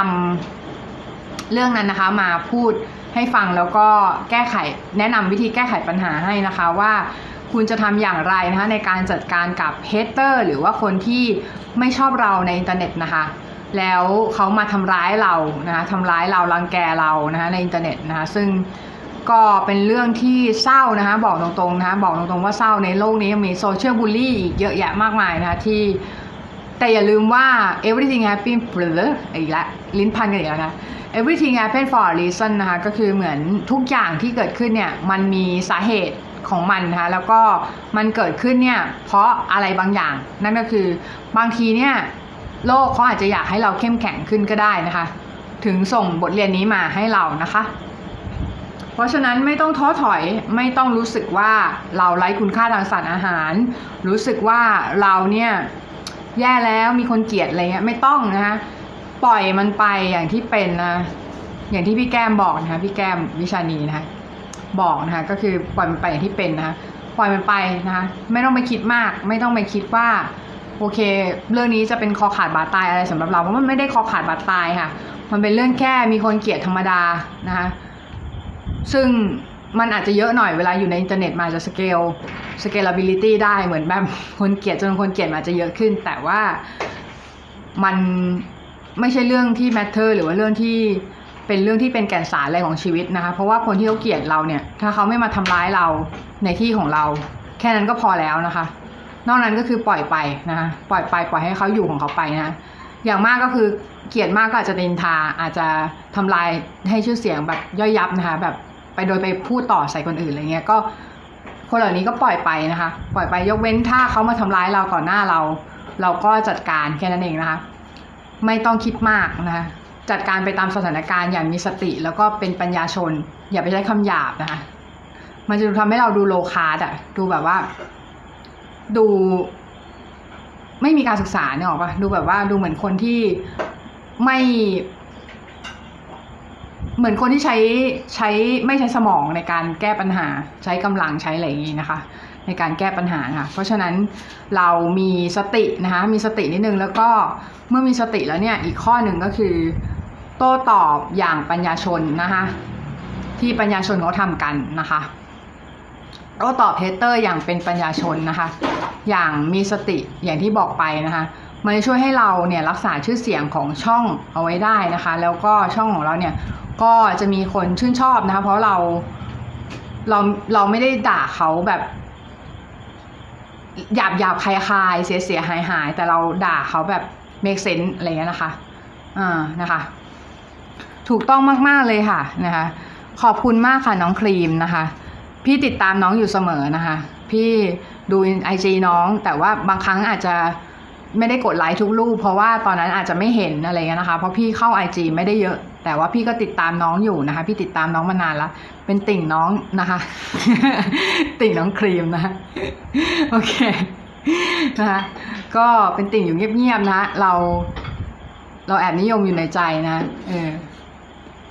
ำเรื่องนั้นนะคะมาพูดให้ฟังแล้วก็แก้ไขแนะนำวิธีแก้ไขปัญหาให้นะคะว่า คุณจะทำอย่างไรนะคะในการจัดการกับเฮเตอร์หรือว่าคนที่ไม่ชอบเราในอินเทอร์เน็ตนะคะ แล้วเขามาทำร้ายเรานะคะทำร้ายเรารังแกเรานะคะในอินเทอร์เน็ตนะคะซึ่งก็เป็นเรื่องที่เศร้านะคะบอกตรงๆนะคะบอกตรงๆว่าเศร้าในโลกนี้มี social bully อีกเยอะแยะมากมายนะคะที่แต่อย่าลืมว่า everything happen for อีกแล้วลิ้นพันกันอีกแล้วนะ everything happen for a reason นะคะก็คือเหมือนทุกอย่างที่เกิดขึ้นเนี่ยมันมีสาเหตุ ของมันนะคะแล้วก็มันเกิดขึ้นเนี่ยเพราะอะไรบางอย่าง นั่นก็คือบางทีเนี่ยโลกเขาอาจจะอยากให้เราเข้มแข็งขึ้นก็ได้นะคะ ถึงส่งบทเรียนนี้มาให้เรานะคะ เพราะฉะนั้นไม่ต้องท้อถอยไม่ต้องรู้สึกว่าเราไร้คุณค่าทางสารอาหาร รู้สึกว่าเราเนี่ยแย่แล้วมีคนเกลียดอะไรเงี้ยไม่ต้องนะคะปล่อยมันไปอย่างที่เป็นนะอย่างที่พี่แก้มบอกนะคะพี่แก้มวิชานีนะคะ บอกนะคะก็คือปล่อยมันไปอย่างที่เป็นนะคะปล่อยมันไปนะคะไม่ต้องไปคิดมาก ไม่ต้องไปคิดว่าโอเค เรื่องนี้จะเป็นคอขาดบาดตายอะไรสำหรับเราเพราะมันไม่ได้คอขาดบาดตายค่ะ มันเป็นเรื่องแค่มีคนเกลียดธรรมดานะคะซึ่งมันอาจจะเยอะหน่อยเวลาอยู่ในอินเทอร์เน็ตมาจะสเกล scalability ได้เหมือนแบบคนเกลียดจนคนเกลียดอาจจะเยอะขึ้น แต่ว่ามันไม่ใช่เรื่องที่ matter หรือว่าเรื่องที่ เป็นเรื่องที่เป็นแก่นสารอะไรของชีวิตนะคะ เพราะว่าคนที่เขาเกลียดเราเนี่ย ถ้าเขาไม่มาทำร้ายเราในที่ของเรา แค่นั้นก็พอแล้วนะคะ นอกนั้นก็คือปล่อยไปนะคะปล่อยไปปล่อยให้เขาอยู่ของเขาไปนะอย่างมากก็คือเกลียดมากก็อาจจะดินทาอาจจะทำลายให้ชื่อเสียงแบบย่อยยับนะคะ แบบไปโดยไปพูดต่อใส่คนอื่นอะไรเงี้ยก็ คนเหล่านี้ก็ปล่อยไปนะคะ ปล่อยไปยกเว้นถ้าเขามาทำร้ายเราก่อนหน้าเรา เราก็จัดการแค่นั้นเองนะคะ ไม่ต้องคิดมากนะคะ จัดการไปตามสถานการณ์อย่างมีสติ แล้วก็เป็นปัญญาชน อย่าไปใช้คำหยาบนะคะ มันจะทำให้เราดูโลคาร์ดอะดูแบบว่า ดู ไม่มีการศึกษาเนี่ยหรอปะดูแบบว่าดูเหมือนคนที่ไม่ เหมือนคนที่ใช้ใช้ไม่ใช้สมองในการแก้ปัญหา ใช้กำลังใช้อะไรอย่างนี้นะคะในการแก้ปัญหาค่ะ เพราะฉะนั้นเรามีสตินะคะ มีสตินิดนึงแล้วก็เมื่อมีสติแล้วเนี่ย อีกข้อหนึ่งก็คือ โต้ตอบอย่างปัญญาชนนะคะที่ปัญญาชนเขาทำกันนะคะโต้ตอบเฮเตอร์อย่างเป็นปัญญาชนนะคะ อย่างมีสติอย่างที่บอกไปนะคะมันจะช่วยให้เราเนี่ยรักษาชื่อเสียงของช่องเอาไว้ได้นะคะ แล้วก็ช่องของเราเนี่ยก็จะมีคนชื่นชอบนะคะเพราะเราเราเราไม่ได้ด่าเขาแบบหยาบหยาบคายคายเสียเสียหายหายแต่เราด่าเขาแบบ make sense อะไรเงี้ยนะคะอ่านะคะ ถูกต้องมากๆเลยค่ะนะคะขอบคุณมากค่ะน้องครีมนะคะ พี่ติดตามน้องอยู่เสมอนะคะ พี่ดูไอจีน้อง แต่ว่าบางครั้งอาจจะไม่ได้กดไลค์ทุกรูปเพราะว่าตอนนั้นอาจจะไม่เห็นอะไรเงี้ยนะคะ เพราะพี่เข้าไอจีไม่ได้เยอะ แต่ว่าพี่ก็ติดตามน้องอยู่นะคะ พี่ติดตามน้องมานานล้วเป็นติ่งน้องนะคะ ติ่งน้องครีมนะคะโอเคนะคะก็เป็นติ่งอยู่เงียบๆนะ เรา เราแอบนิยมอยู่ในใจนะเออ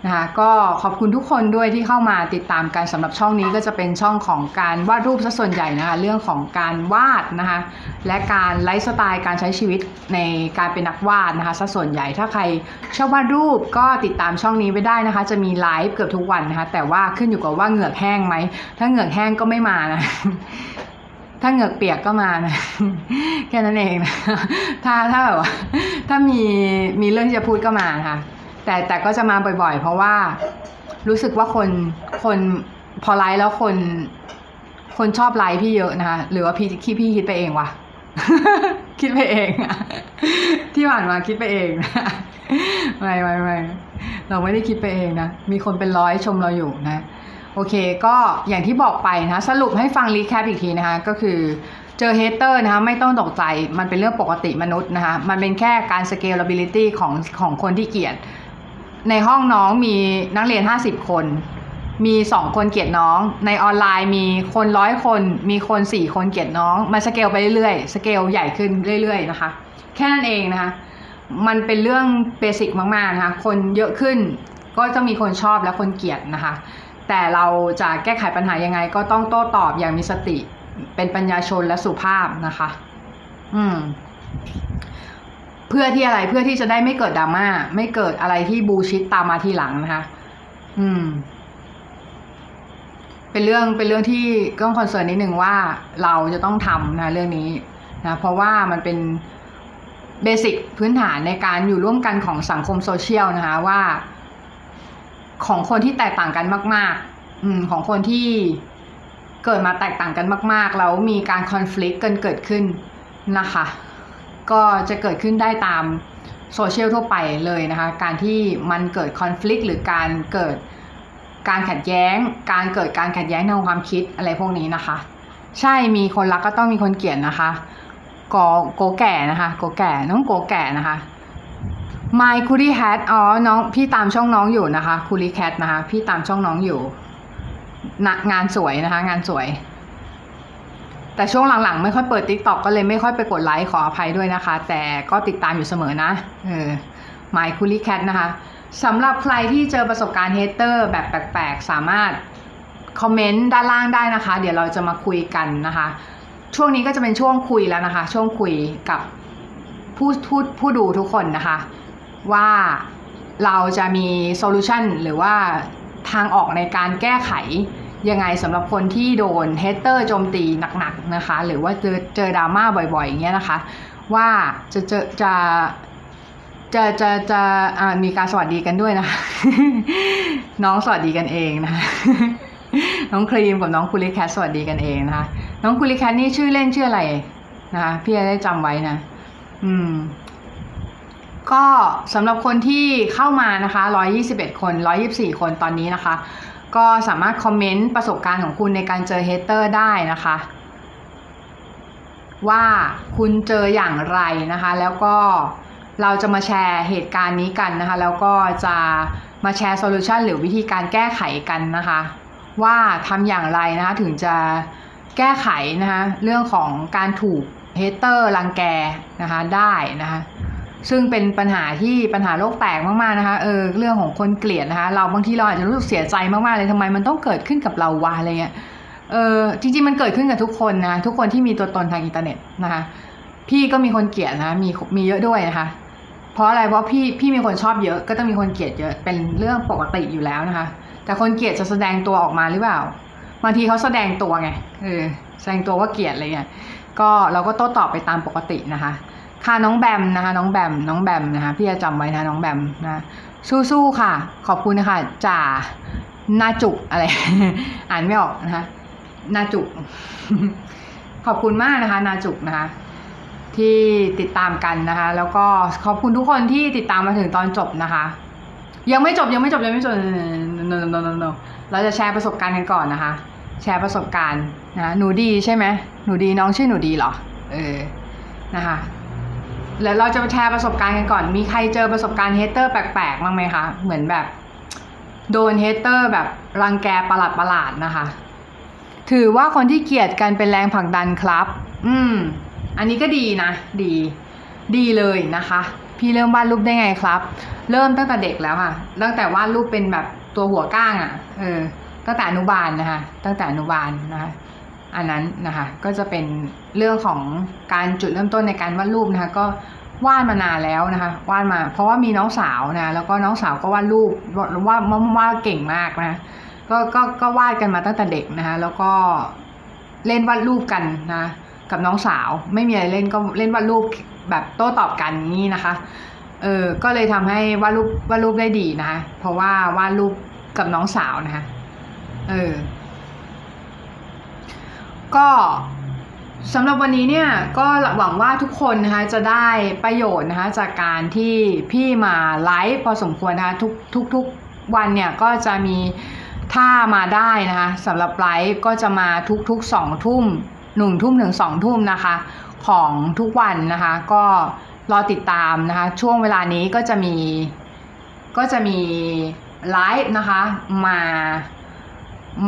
นะคะก็ขอบคุณทุกคนด้วยที่เข้ามาติดตามกันสำหรับช่องนี้ก็จะเป็นช่องของการวาดรูปซะส่วนใหญ่นะคะเรื่องของการวาดนะคะและการไลฟ์สไตล์การใช้ชีวิตในการเป็นนักวาดนะคะซะส่วนใหญ่ถ้าใครชอบวาดรูปก็ติดตามช่องนี้ไปได้นะคะ จะมีไลฟ์เกือบทุกวันนะคะแต่ว่าขึ้นอยู่กับว่าเหงือกแห้งไหมถ้าเหงือกแห้งก็ไม่มานะถ้าเหงือกเปียกก็มานะแค่นั้นเองนะถ้าถ้าแบบว่าถ้ามีมีเรื่องที่จะพูดก็มานะคะ แต่แต่ก็จะมาบ่อยๆ เพราะว่ารู้สึกว่าคนคนพอไลฟ์แล้วคน คนชอบไลฟ์พี่เยอะนะคะหรือว่าพี่คิดพี่คิดไปเองวะคิดไปเองอะที่ผ่านมาคิดไปเองนะไม่ไม่ไม่เราไม่ได้คิดไปเองนะ มีคนเป็นร้อยชมเราอยู่นะ โอเค ก็อย่างที่บอกไปนะ สรุปให้ฟัง recap อีกทีนะคะ ก็คือเจอ hater นะคะไม่ต้องตกใจ มันเป็นเรื่องปกติมนุษย์นะคะ มันเป็นแค่การ scalability ของของคนที่เกลียด ในห้องน้องมีนักเรียน50คน มี2คนเกลียดน้อง ในออนไลน์มีคนร้อยคน มีคน4คนเกลียดน้อง มันสเกลไปเรื่อยๆ สเกลใหญ่ขึ้นเรื่อยๆ นะคะ แค่นั้นเองนะคะ มันเป็นเรื่องเบสิกมากๆ นะคะ คนเยอะขึ้นก็จะมีคนชอบและคนเกลียดนะคะ แต่เราจะแก้ไขปัญหายังไง ก็ต้องโต้ตอบอย่างมีสติ เป็นปัญญาชนและสุภาพนะคะ อืม เพื่อที่อะไรเพื่อที่จะได้ไม่เกิดดราม่าไม่เกิดอะไรที่บูชิดตามมาทีหลังนะคะ อืม เป็นเรื่องเป็นเรื่องที่ต้อง concern นิดหนึ่งว่าเราจะต้องทำนะเรื่องนี้นะเพราะว่ามันเป็น basic พื้นฐานในการอยู่ร่วมกันของสังคมโซเชียลนะคะว่า ของคนที่แตกต่างกันมาก ๆ อืม ของคนที่เกิดมาแตกต่างกันมาก ๆ แล้วมีการคอน FLICT กันเกิดขึ้นนะคะ ก็จะเกิดขึ้นได้ตามโซเชียลทั่วไปเลยนะคะ การที่มันเกิดคอน FLICT หรือการเกิดการขัดแย้ง การเกิดการขัดแย้งทางความคิดอะไรพวกนี้นะคะ ใช่มีคนรักก็ต้องมีคนเกลียดนะคะกอโกแก่นะคะโกแก่น้องโกแก่นะคะ My c o o l i e Hat อ๋อน้องพี่ตามช่องน้องอยู่นะคะ c o o l i e Cat นะคะ พี่ตามช่องน้องอยู่งานสวยนะคะ งานสวย แต่ช่วงหลังๆ ไม่ค่อยเปิด TikTok ก็เลยไม่ค่อยไปกดไลค์ขออภัยด้วยนะคะ แต่ก็ติดตามอยู่เสมอนะเออ My c o o l i e Cat นะคะสำหรับใครที่เจอประสบการณ์ hater แบบแปลกๆ สามารถคอมเมนต์ด้านล่างได้นะคะ เดี๋ยวเราจะมาคุยกันนะคะ ช่วงนี้ก็จะเป็นช่วงคุยแล้วนะคะ ช่วงคุยกับผู้ผู้ผู้ดูทุกคนนะคะ ว่าเราจะมี solution หรือว่าทางออกในการแก้ไข ยังไงสำหรับคนที่โดน hater โจมตีหนักๆนะคะ หรือว่าเจอเจอดราม่าบ่อยๆอย่างเงี้ยนะคะ ว่าจะเจอจะจะจะจะอ่ามีการสวัสดีกันด้วยนะคะ น้องสวัสดีกันเองนะคะน้องครีมกับน้องคุลิแคทสวัสดีกันเองนะคะ น้องคุลิแคทนี่ชื่อเล่นชื่ออะไรนะคะพี่จะได้จำไว้นะ อืม ก็สำหรับคนที่เข้ามานะคะ 121 คน 124 คนตอนนี้นะคะ ก็สามารถคอมเมนต์ประสบการณ์ของคุณในการเจอ hater ได้นะคะ ว่าคุณเจออย่างไรนะคะ แล้วก็เราจะมาแชร์เหตุการณ์นี้กันนะคะ แล้วก็จะมาแชร์ solution หรือวิธีการแก้ไขกันนะคะ ว่าทำอย่างไรนะคะถึงจะแก้ไขนะคะเรื่องของการถูก hater รังแกนะคะได้นะคะ ซึ่งเป็นปัญหาที่ปัญหาโลกแตกมากๆนะคะเออเรื่องของคนเกลียดนะคะเราบางทีเราอาจจะรู้สึกเสียใจมากๆเลยทำไมมันต้องเกิดขึ้นกับเราวะอะไรเงี้ยเออจริงๆมันเกิดขึ้นกับทุกคนนะทุกคนที่มีตัวตนทางอินเทอร์เน็ตนะคะพี่ก็มีคนเกลียดนะมีมีเยอะด้วยนะคะ เพราะอะไรเพราะพี่พี่มีคนชอบเยอะก็ต้องมีคนเกลียดเยอะเป็นเรื่องปกติอยู่แล้วนะคะ แต่คนเกลียดจะแสดงตัวออกมาหรือเปล่าบางทีเขาแสดงตัวไงเออแสดงตัวว่าเกลียดอะไรเงี้ยก็เราก็โต้ตอบไปตามปกตินะคะ ค่ะน้องแบมนะคะ น้องแบมน้องแบมนะคะ พี่จะจำไว้นะน้องแบมนะสู้ๆค่ะ ขอบคุณนะคะจ่านาจุกอะไร อ่านไม่ออกนะคะนาจุก ขอบคุณมากนะคะนาจุกนะคะ ที่ติดตามกันนะคะ แล้วก็ขอบคุณทุกคนที่ติดตามมาถึงตอนจบนะคะ ยังไม่จบยังไม่จบยังไม่จบเราจะแชร์ประสบการณ์กันก่อนนะคะ แชร์ประสบการณ์นะหนูดีใช่ไหมหนูดีน้องชื่อหนูดีเหรอเออนะคะ แล้วเราจะมาแชร์ประสบการณ์กันก่อน มีใครเจอประสบการณ์เฮเตอร์แปลกๆบ้างไหมคะ เหมือนแบบโดนเฮเตอร์แบบรังแกประหลาดประหลาดนะคะ ถือว่าคนที่เกลียดกันเป็นแรงผลักดันครับ อืม อันนี้ก็ดีนะ ดี ดีเลยนะคะ พี่เริ่มวาดรูปได้ไงครับ เริ่มตั้งแต่เด็กแล้วค่ะ ตั้งแต่วาดรูปเป็นแบบตัวหัวก้างอะ่ะ เออ ตั้งแต่อนุบาลนะคะ ตั้งแต่อนุบาลนะคะ อันนั้นนะคะก็จะเป็นเรื่องของการจุดเริ่มต้นในการวาดรูปนะคะก็วาดมานานแล้วนะคะวาดมาเพราะว่ามีน้องสาวนะแล้วก็น้องสาวก็วาดรูปวาดวาดเก่งมากนะก็ก็ก็วาดกันมาตั้งแต่เด็กนะคะแล้วก็เล่นวาดรูปกันนะกับน้องสาว ไม่มีอะไรเล่นก็เล่นวาดรูปแบบโต้ตอบกันนี่นะคะเออก็เลยทำให้วาดรูปวาดรูปได้ดีนะคะเพราะว่าวาดรูปกับน้องสาวนะคะเออ ก็สำหรับวันนี้เนี่ยก็หวังว่าทุกคนนะคะจะได้ประโยชน์นะคะจากการที่พี่มาไลฟ์พอสมควรนะคะทุกทุกทุกวันเนี่ยก็จะมีถ้ามาได้นะคะสำหรับไลฟ์ก็จะมาทุกทุกสองทุ่มหนึ่งทุ่มถึงสองทุ่มนะคะของทุกวันนะคะก็รอติดตามนะคะช่วงเวลานี้ก็จะมีก็จะมีไลฟ์นะคะมา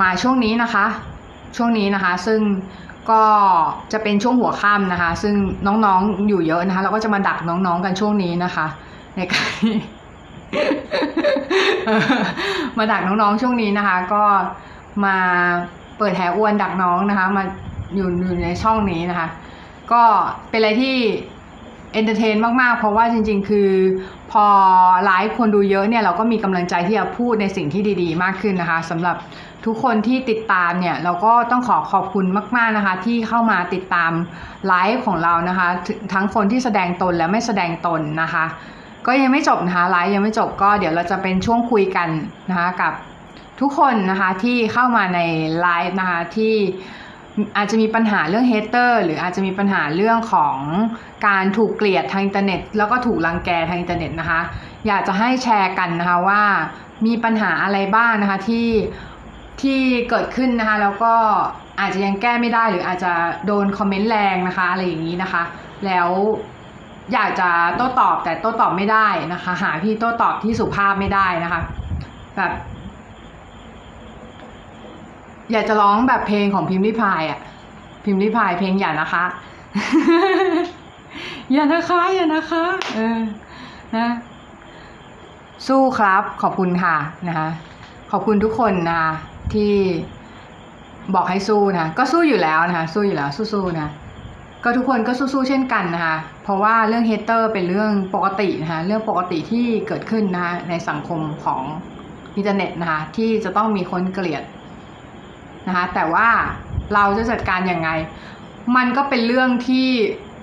มาช่วงนี้นะคะ ช่วงนี้นะคะ ซึ่งก็จะเป็นช่วงหัวค่ำนะคะ ซึ่งน้องๆอยู่เยอะนะคะเราก็จะมาดักน้องๆกันช่วงนี้นะคะ ในการมาดักน้องๆช่วงนี้นะคะ ก็มาเปิดแถวอวนดักน้องนะคะ มาอยู่อยู่ในช่องนี้นะคะ ก็เป็นอะไรที่entertain มากๆ เพราะว่าจริง ๆ คือ พอไลฟ์คนดูเยอะเนี่ยเราก็มีกำลังใจที่จะพูดในสิ่งที่ดี ๆ มากขึ้นนะคะสำหรับ ทุกคนที่ติดตามเนี่ยเราก็ต้องขอขอบคุณมาก ๆนะคะ ที่เข้ามาติดตามไลฟ์ของเรานะคะ ทั้งคนที่แสดงตนและไม่แสดงตนนะคะ ก็ยังไม่จบนะคะไลฟ์ยังไม่จบก็เดี๋ยวเราจะเป็นช่วงคุยกันนะคะกับทุกคนนะคะที่เข้ามาในไลฟ์นะคะที่อาจจะมีปัญหาเรื่อง hater หรืออาจจะมีปัญหาเรื่องของการถูกเกลียดทางอินเทอร์เน็ต แล้วก็ถูกรังแกทางอินเทอร์เน็ตนะคะ อยากจะให้แชร์กันนะคะว่ามีปัญหาอะไรบ้างนะคะที่ ที่เกิดขึ้นนะคะ แล้วก็อาจจะยังแก้ไม่ได้หรืออาจจะโดนคอมเมนต์แรงนะคะอะไรอย่างนี้นะคะ แล้วอยากจะโต้ตอบแต่โต้ตอบไม่ได้นะคะ หาวิธีโต้ตอบที่สุภาพไม่ได้นะคะแบบอยากจะร้องแบบเพลงของพิมพ์ริพายอะพิมพ์ริพายเพลงอย่านะคะ อย่านะคะอย่านะคะเออนะสู้ครับขอบคุณค่ะนะคะขอบคุณทุกคนนะคะ ที่บอกให้สู้นะก็สู้อยู่แล้วนะคะสู้อยู่แล้วสู้ๆนะก็ทุกคนก็สู้ๆเช่นกันนะคะเพราะว่าเรื่องเฮเตอร์เป็นเรื่องปกตินะคะเรื่องปกติที่เกิดขึ้นนะคะในสังคมของอินเทอร์เน็ตนะคะที่จะต้องมีคนเกลียดนะคะแต่ว่าเราจะจัดการยังไง มันก็เป็นเรื่องที่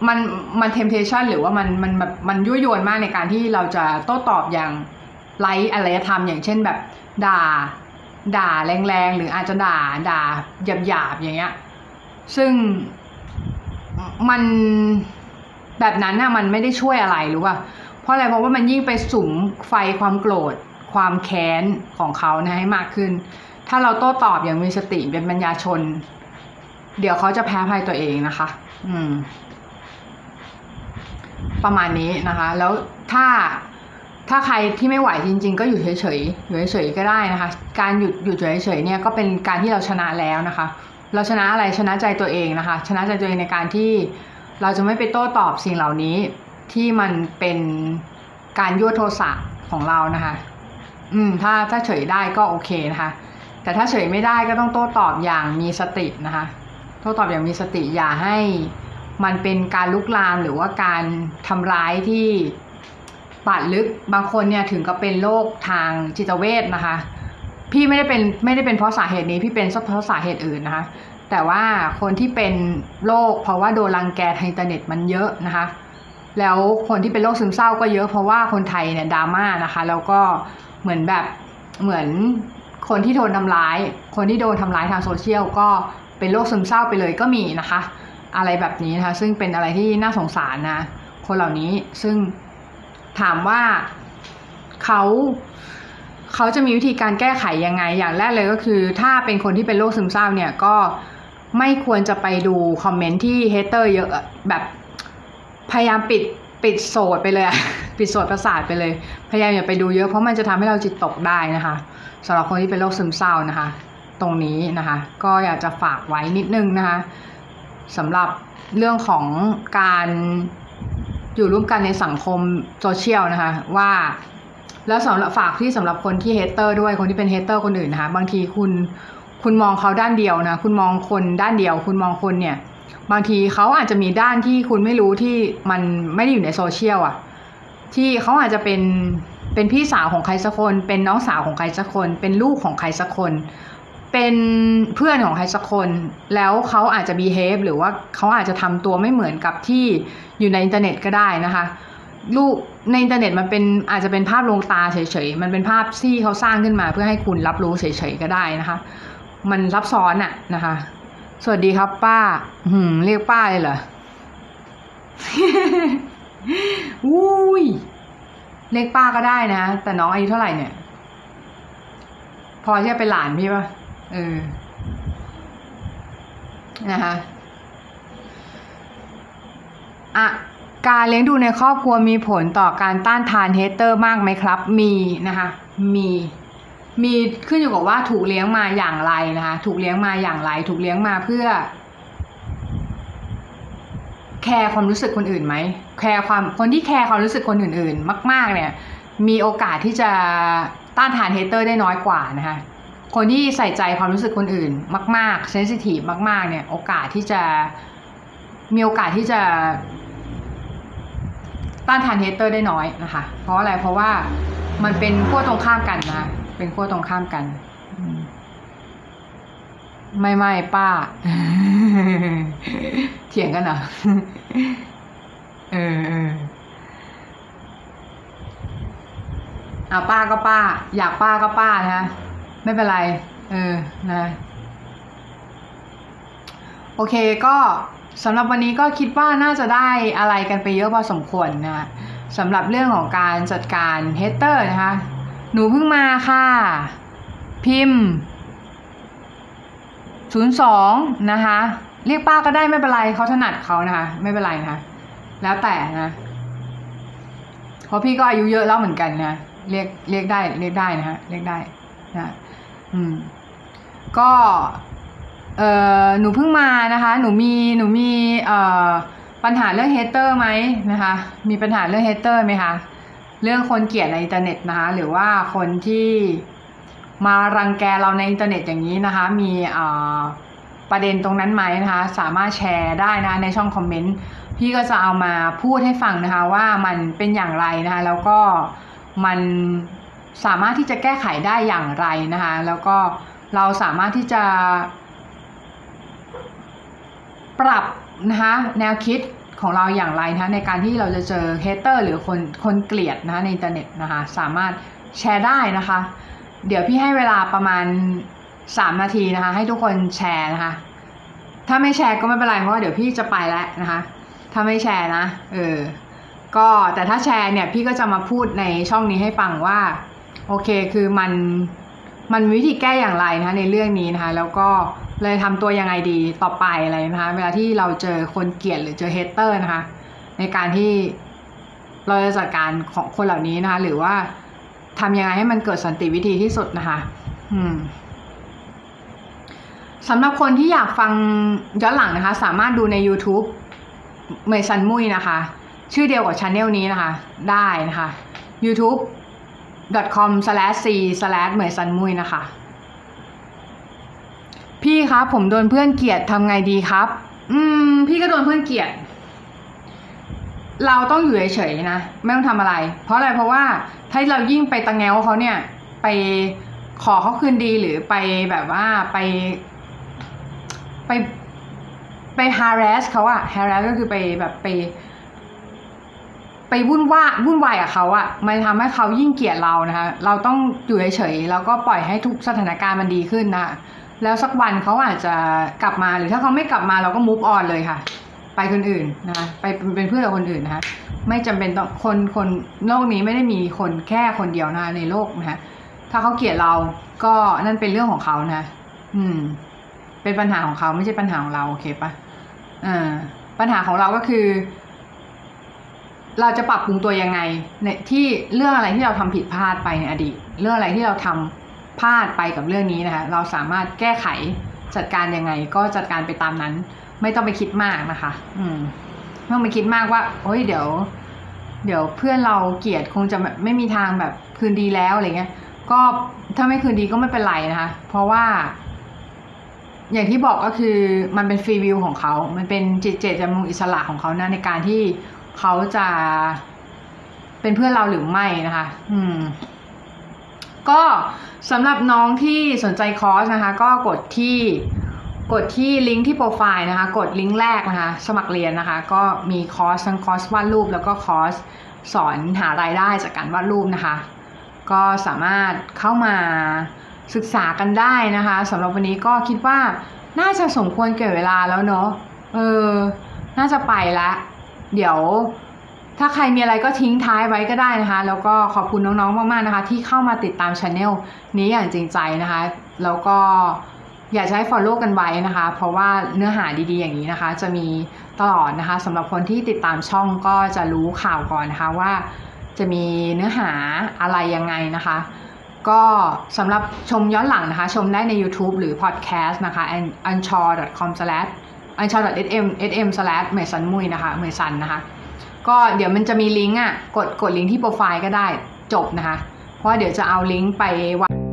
มันมัน temptation หรือว่ามันมันแบบมันยั่วยวนมากในการที่เราจะโต้ตอบอย่างไร้อารยธรรมอย่างเช่นแบบด่า ด่าแรงๆ หรืออาจจะด่าด่าหยาบๆ อย่างเงี้ย ซึ่งมันแบบนั้นน่ะมันไม่ได้ช่วยอะไรรู้ป่ะเพราะอะไรเพราะว่ามันยิ่งไปสุมไฟความโกรธ ความแค้นของเขานะให้มากขึ้น ถ้าเราโต้ตอบอย่างมีสติเป็นปัญญาชน เดี๋ยวเขาจะแพ้ภัยตัวเองนะคะ อืม ประมาณนี้นะคะ แล้วถ้า ถ้าใครที่ไม่ไหวจริง ๆ ก็อยู่เฉยๆอยู่เฉยๆก็ได้นะคะ การหยุดหยุดเฉยๆเนี่ยก็เป็นการที่เราชนะแล้วนะคะ เราชนะอะไรชนะใจตัวเองนะคะ ชนะใจตัวเองในการที่เราจะไม่ไปโต้ตอบสิ่งเหล่านี้ที่มันเป็นการยั่วโทสะของเรานะคะ อืม ถ้าถ้าเฉยได้ก็โอเคนะคะ แต่ถ้าเฉยไม่ได้ก็ต้องโต้ตอบอย่างมีสตินะคะ โต้ตอบอย่างมีสติอย่าให้มันเป็นการลุกลามหรือว่าการทำร้ายที่ บาดลึกบางคนเนี่ยถึงกับเป็นโรคทางจิตเวชนะคะ พี่ไม่ได้เป็นไม่ได้เป็นเพราะสาเหตุนี้พี่เป็นเพราะสาเหตุอื่นนะคะ แต่ว่าคนที่เป็นโรคเพราะว่าโดนรังแกทางอินเทอร์เน็ตมันเยอะนะคะ แล้วคนที่เป็นโรคซึมเศร้าก็เยอะเพราะว่าคนไทยเนี่ยดราม่านะคะ แล้วก็เหมือนแบบเหมือนคนที่โดนทำร้าย คนที่โดนทำร้ายทางโซเชียลก็เป็นโรคซึมเศร้าไปเลยก็มีนะคะ อะไรแบบนี้นะคะ ซึ่งเป็นอะไรที่น่าสงสารนะ คนเหล่านี้ซึ่ง ถามว่าเขาเขาจะมีวิธีการแก้ไขยังไง อย่างแรกเลยก็คือ ถ้าเป็นคนที่เป็นโรคซึมเศร้าเนี่ยก็ไม่ควรจะไปดูคอมเมนต์ที่เฮเตอร์เยอะแบบพยายามปิดปิดโสดไปเลยอะปิดโสดประสาทไปเลย พยายามอย่าไปดูเยอะเพราะมันจะทำให้เราจิตตกได้นะคะสำหรับคนที่เป็นโรคซึมเศร้านะคะ ตรงนี้นะคะ ก็อยากจะฝากไว้นิดนึงนะคะสำหรับเรื่องของการ อยู่ร่วมกันในสังคมโซเชียลนะคะว่าแล้วสำหรับฝากที่สำหรับคนที่ hater ด้วยคนที่เป็น hater คนอื่นนะคะบางทีคุณคุณมองเขาด้านเดียวนะคุณมองคนด้านเดียว คุณมองคนเนี่ย บางทีเขาอาจจะมีด้านที่คุณไม่รู้ที่มันไม่ได้อยู่ในโซเชียลอะ ที่เขาอาจจะเป็นเป็นพี่สาวของใครสักคน เป็นน้องสาวของใครสักคน เป็นลูกของใครสักคน เป็นเพื่อนของใครสักคน แล้วเขาอาจจะ behave หรือว่าเขาอาจจะทำตัวไม่เหมือนกับที่ อยู่ในอินเทอร์เน็ตก็ได้นะคะรูปในอินเทอร์เน็ตมันเป็นอาจจะเป็นภาพลวงตาเฉยๆ มันเป็นภาพที่เขาสร้างขึ้นมาเพื่อให้คุณรับรู้เฉยๆก็ได้นะคะ มันซับซ้อนอะนะคะ สวัสดีครับป้า หืม เรียกป้าเลยเหรออุ้ยเรียกป้าก็ได้นะ แต่น้องอายุเท่าไหร่เนี่ย พอที่จะเป็นหลานพี่ปะเออ นะคะ อะการเลี้ยงดูในครอบครัวมีผลต่อการต้านทาน hater มากไหมครับ มีนะคะ มี มีขึ้นอยู่กับว่าถูกเลี้ยงมาอย่างไรนะคะ ถูกเลี้ยงมาอย่างไร ถูกเลี้ยงมาเพื่อ แคร์ความรู้สึกคนอื่นไหม แคร์ความ คนที่แคร์ความรู้สึกคนอื่น ๆ มาก ๆ เนี่ย มีโอกาสที่จะต้านทาน hater ได้น้อยกว่านะคะ คนที่ใส่ใจความรู้สึกคนอื่น มาก ๆ sensitive มาก ๆ เนี่ย โอกาสที่จะ มีโอกาสที่จะ ต้านทาน hater ได้น้อยนะคะ เพราะอะไรเพราะว่ามันเป็นขั้วตรงข้ามกันนะเป็นขั้วตรงข้ามกัน ไม่ไม่ป้า เถียงกันเหรอเออเอออะป้าก็ป้า อยากป้าก็ป้านะไม่เป็นไร เออนะ โอเคก็ สำหรับวันนี้ก็คิดว่าน่าจะได้อะไรกันไปเยอะพอสมควรนะสำหรับเรื่องของการจัดการเฮเตอร์นะคะ หนูเพิ่งมาค่ะ พิมพ์ศูนย์สองนะคะ เรียกป้าก็ได้ไม่เป็นไรเขาถนัดเขานะคะ ไม่เป็นไรนะคะแล้วแต่นะเพราะพี่ก็อายุเยอะแล้วเหมือนกันนะเรียกเรียกได้เรียกได้นะฮะเรียกได้นะ อืม ก็ เออหนูเพิ่งมานะคะ หนูมีหนูมีเอ่อปัญหาเรื่อง hater ไหมนะคะ มีปัญหาเรื่อง hater ไหมคะเรื่องคนเกลียดในอินเทอร์เน็ตนะคะ หรือว่าคนที่มารังแกเราในอินเทอร์เน็ตอย่างนี้นะคะ มีเอ่อประเด็นตรงนั้นไหมนะคะ สามารถแชร์ได้นะในช่องคอมเมนต์พี่ก็จะเอามาพูดให้ฟังนะคะว่ามันเป็นอย่างไรนะคะ แล้วก็มันสามารถที่จะแก้ไขได้อย่างไรนะคะ แล้วก็เราสามารถที่จะ ปรับนะคะแนวคิดของเราอย่างไรนะคะในการที่เราจะเจอ hater หรือคนคนเกลียดนะคะในอินเทอร์เน็ตนะคะสามารถแชร์ได้นะคะ เดี๋ยวพี่ให้เวลาประมาณ 3 นาทีนะคะให้ทุกคนแชร์นะคะ ถ้าไม่แชร์ก็ไม่เป็นไรเพราะว่าเดี๋ยวพี่จะไปแล้วนะคะถ้าไม่แชร์นะเออก็แต่ถ้าแชร์เนี่ยพี่ก็จะมาพูดในช่องนี้ให้ฟังว่าโอเคคือมันมันวิธีแก้อย่างไรนะคะในเรื่องนี้นะคะแล้วก็ เลยทำตัวยังไงดีต่อไปอะไรนะคะเวลาที่เราเจอคนเกลียดหรือเจอเฮเตอร์นะคะในการที่เราจะจัดการของคนเหล่านี้นะคะหรือว่าทำยังไงให้มันเกิดสันติวิธีที่สุดนะคะอืมสำหรับคนที่อยากฟังย้อนหลังนะคะ สามารถดูใน YouTube เมซันมุยนะคะ ชื่อเดียวกับช anel นี้นะคะ ได้นะคะ youtube.com/c/ เมซันมุยนะคะ พี่ครับผมโดนเพื่อนเกลียดทำไงดีครับ อืม พี่ก็โดนเพื่อนเกลียด เราต้องอยู่เฉยๆนะ ไม่ต้องทำอะไร เพราะอะไรเพราะว่าถ้าเรายิ่งไปตังแงวเขาเนี่ย ไปขอเขาคืนดีหรือไปแบบว่าไปไปไป harass เขาอะ harass ก็คือไปแบบไป ไปวุ่นว่าวุ่นวายกับเขาอะมันทำให้เขายิ่งเกลียดเรานะคะ เราต้องอยู่เฉยๆแล้วก็ปล่อยให้ทุกสถานการณ์มันดีขึ้นนะ แล้วสักวันเขาอาจจะกลับมาหรือถ้าเขาไม่กลับมาเราก็มูฟออนเลยค่ะ ไปคนอื่นนะคะไปเป็นเพื่อนกับคนอื่นนะคะไม่จำเป็นต้องคนคนโลกนี้ไม่ได้มีคนแค่คนเดียวนะในโลกนะคะถ้าเขาเกลียดเราก็นั่นเป็นเรื่องของเขานะ อืม เป็นปัญหาของเขาไม่ใช่ปัญหาของเราโอเคปะอ่าปัญหาของเราก็คือ เราจะปรับปรุงตัวยังไงในที่เรื่องอะไรที่เราทำผิดพลาดไปในอดีต เรื่องอะไรที่เราทำ พลาดไปกับเรื่องนี้นะคะ เราสามารถแก้ไขจัดการยังไง ก็จัดการไปตามนั้น ไม่ต้องไปคิดมากนะคะ อืมไม่ต้องไปคิดมากว่าโอ้ยเดี๋ยว เดี๋ยวเพื่อนเราเกลียดคงจะไม่มีทางแบบคืนดีแล้วอะไรเงี้ย ก็ถ้าไม่คืนดีก็ไม่เป็นไรนะคะ เพราะว่า อย่างที่บอกก็คือมันเป็นฟรีวิวของเขา มันเป็นจิตเจตจำนงอิสระของเขานะในการที่เขาจะเป็นเพื่อนเราหรือไม่นะคะ อืม ก็สำหรับน้องที่สนใจคอร์สนะคะ ก็กดที่กดที่ลิงก์ที่โปรไฟล์นะคะ กดลิงก์แรกนะคะ สมัครเรียนนะคะ ก็มีคอร์สทั้งคอร์สวาดรูปแล้วก็คอร์สสอนหารายได้จากการวาดรูปนะคะ ก็สามารถเข้ามาศึกษากันได้นะคะสำหรับวันนี้ก็คิดว่าน่าจะสมควรแก่เวลาแล้วเนาะเออ น่าจะไปละ เดี๋ยว ถ้าใครมีอะไรก็ทิ้งท้ายไว้ก็ได้นะคะ แล้วก็ขอบคุณน้องๆ มากๆนะคะ ที่เข้ามาติดตามช anel นี้อย่างจริงใจนะคะ แล้วก็อยากจะให้ follow กันไว้นะคะ เพราะว่าเนื้อหาดีๆ อย่างนี้นะคะ จะมีตลอดนะคะสำหรับคนที่ติดตามช่องก็จะรู้ข่าวก่อนนะคะว่า จะมีเนื้อหาอะไรยังไงนะคะ ก็สำหรับชมย้อนหลังนะคะ ชมได้ใน YouTube หรือ Podcast นะคะ anchor.com slash anchor.sm sm slash เหมยสันมุยนะคะเมสันนะคะ ก็เดี๋ยวมันจะมีลิงก์อะ กดกดลิงก์ที่โปรไฟล์ก็ได้จบนะคะ เพราะว่าเดี๋ยวจะเอาลิงก์ไปวาง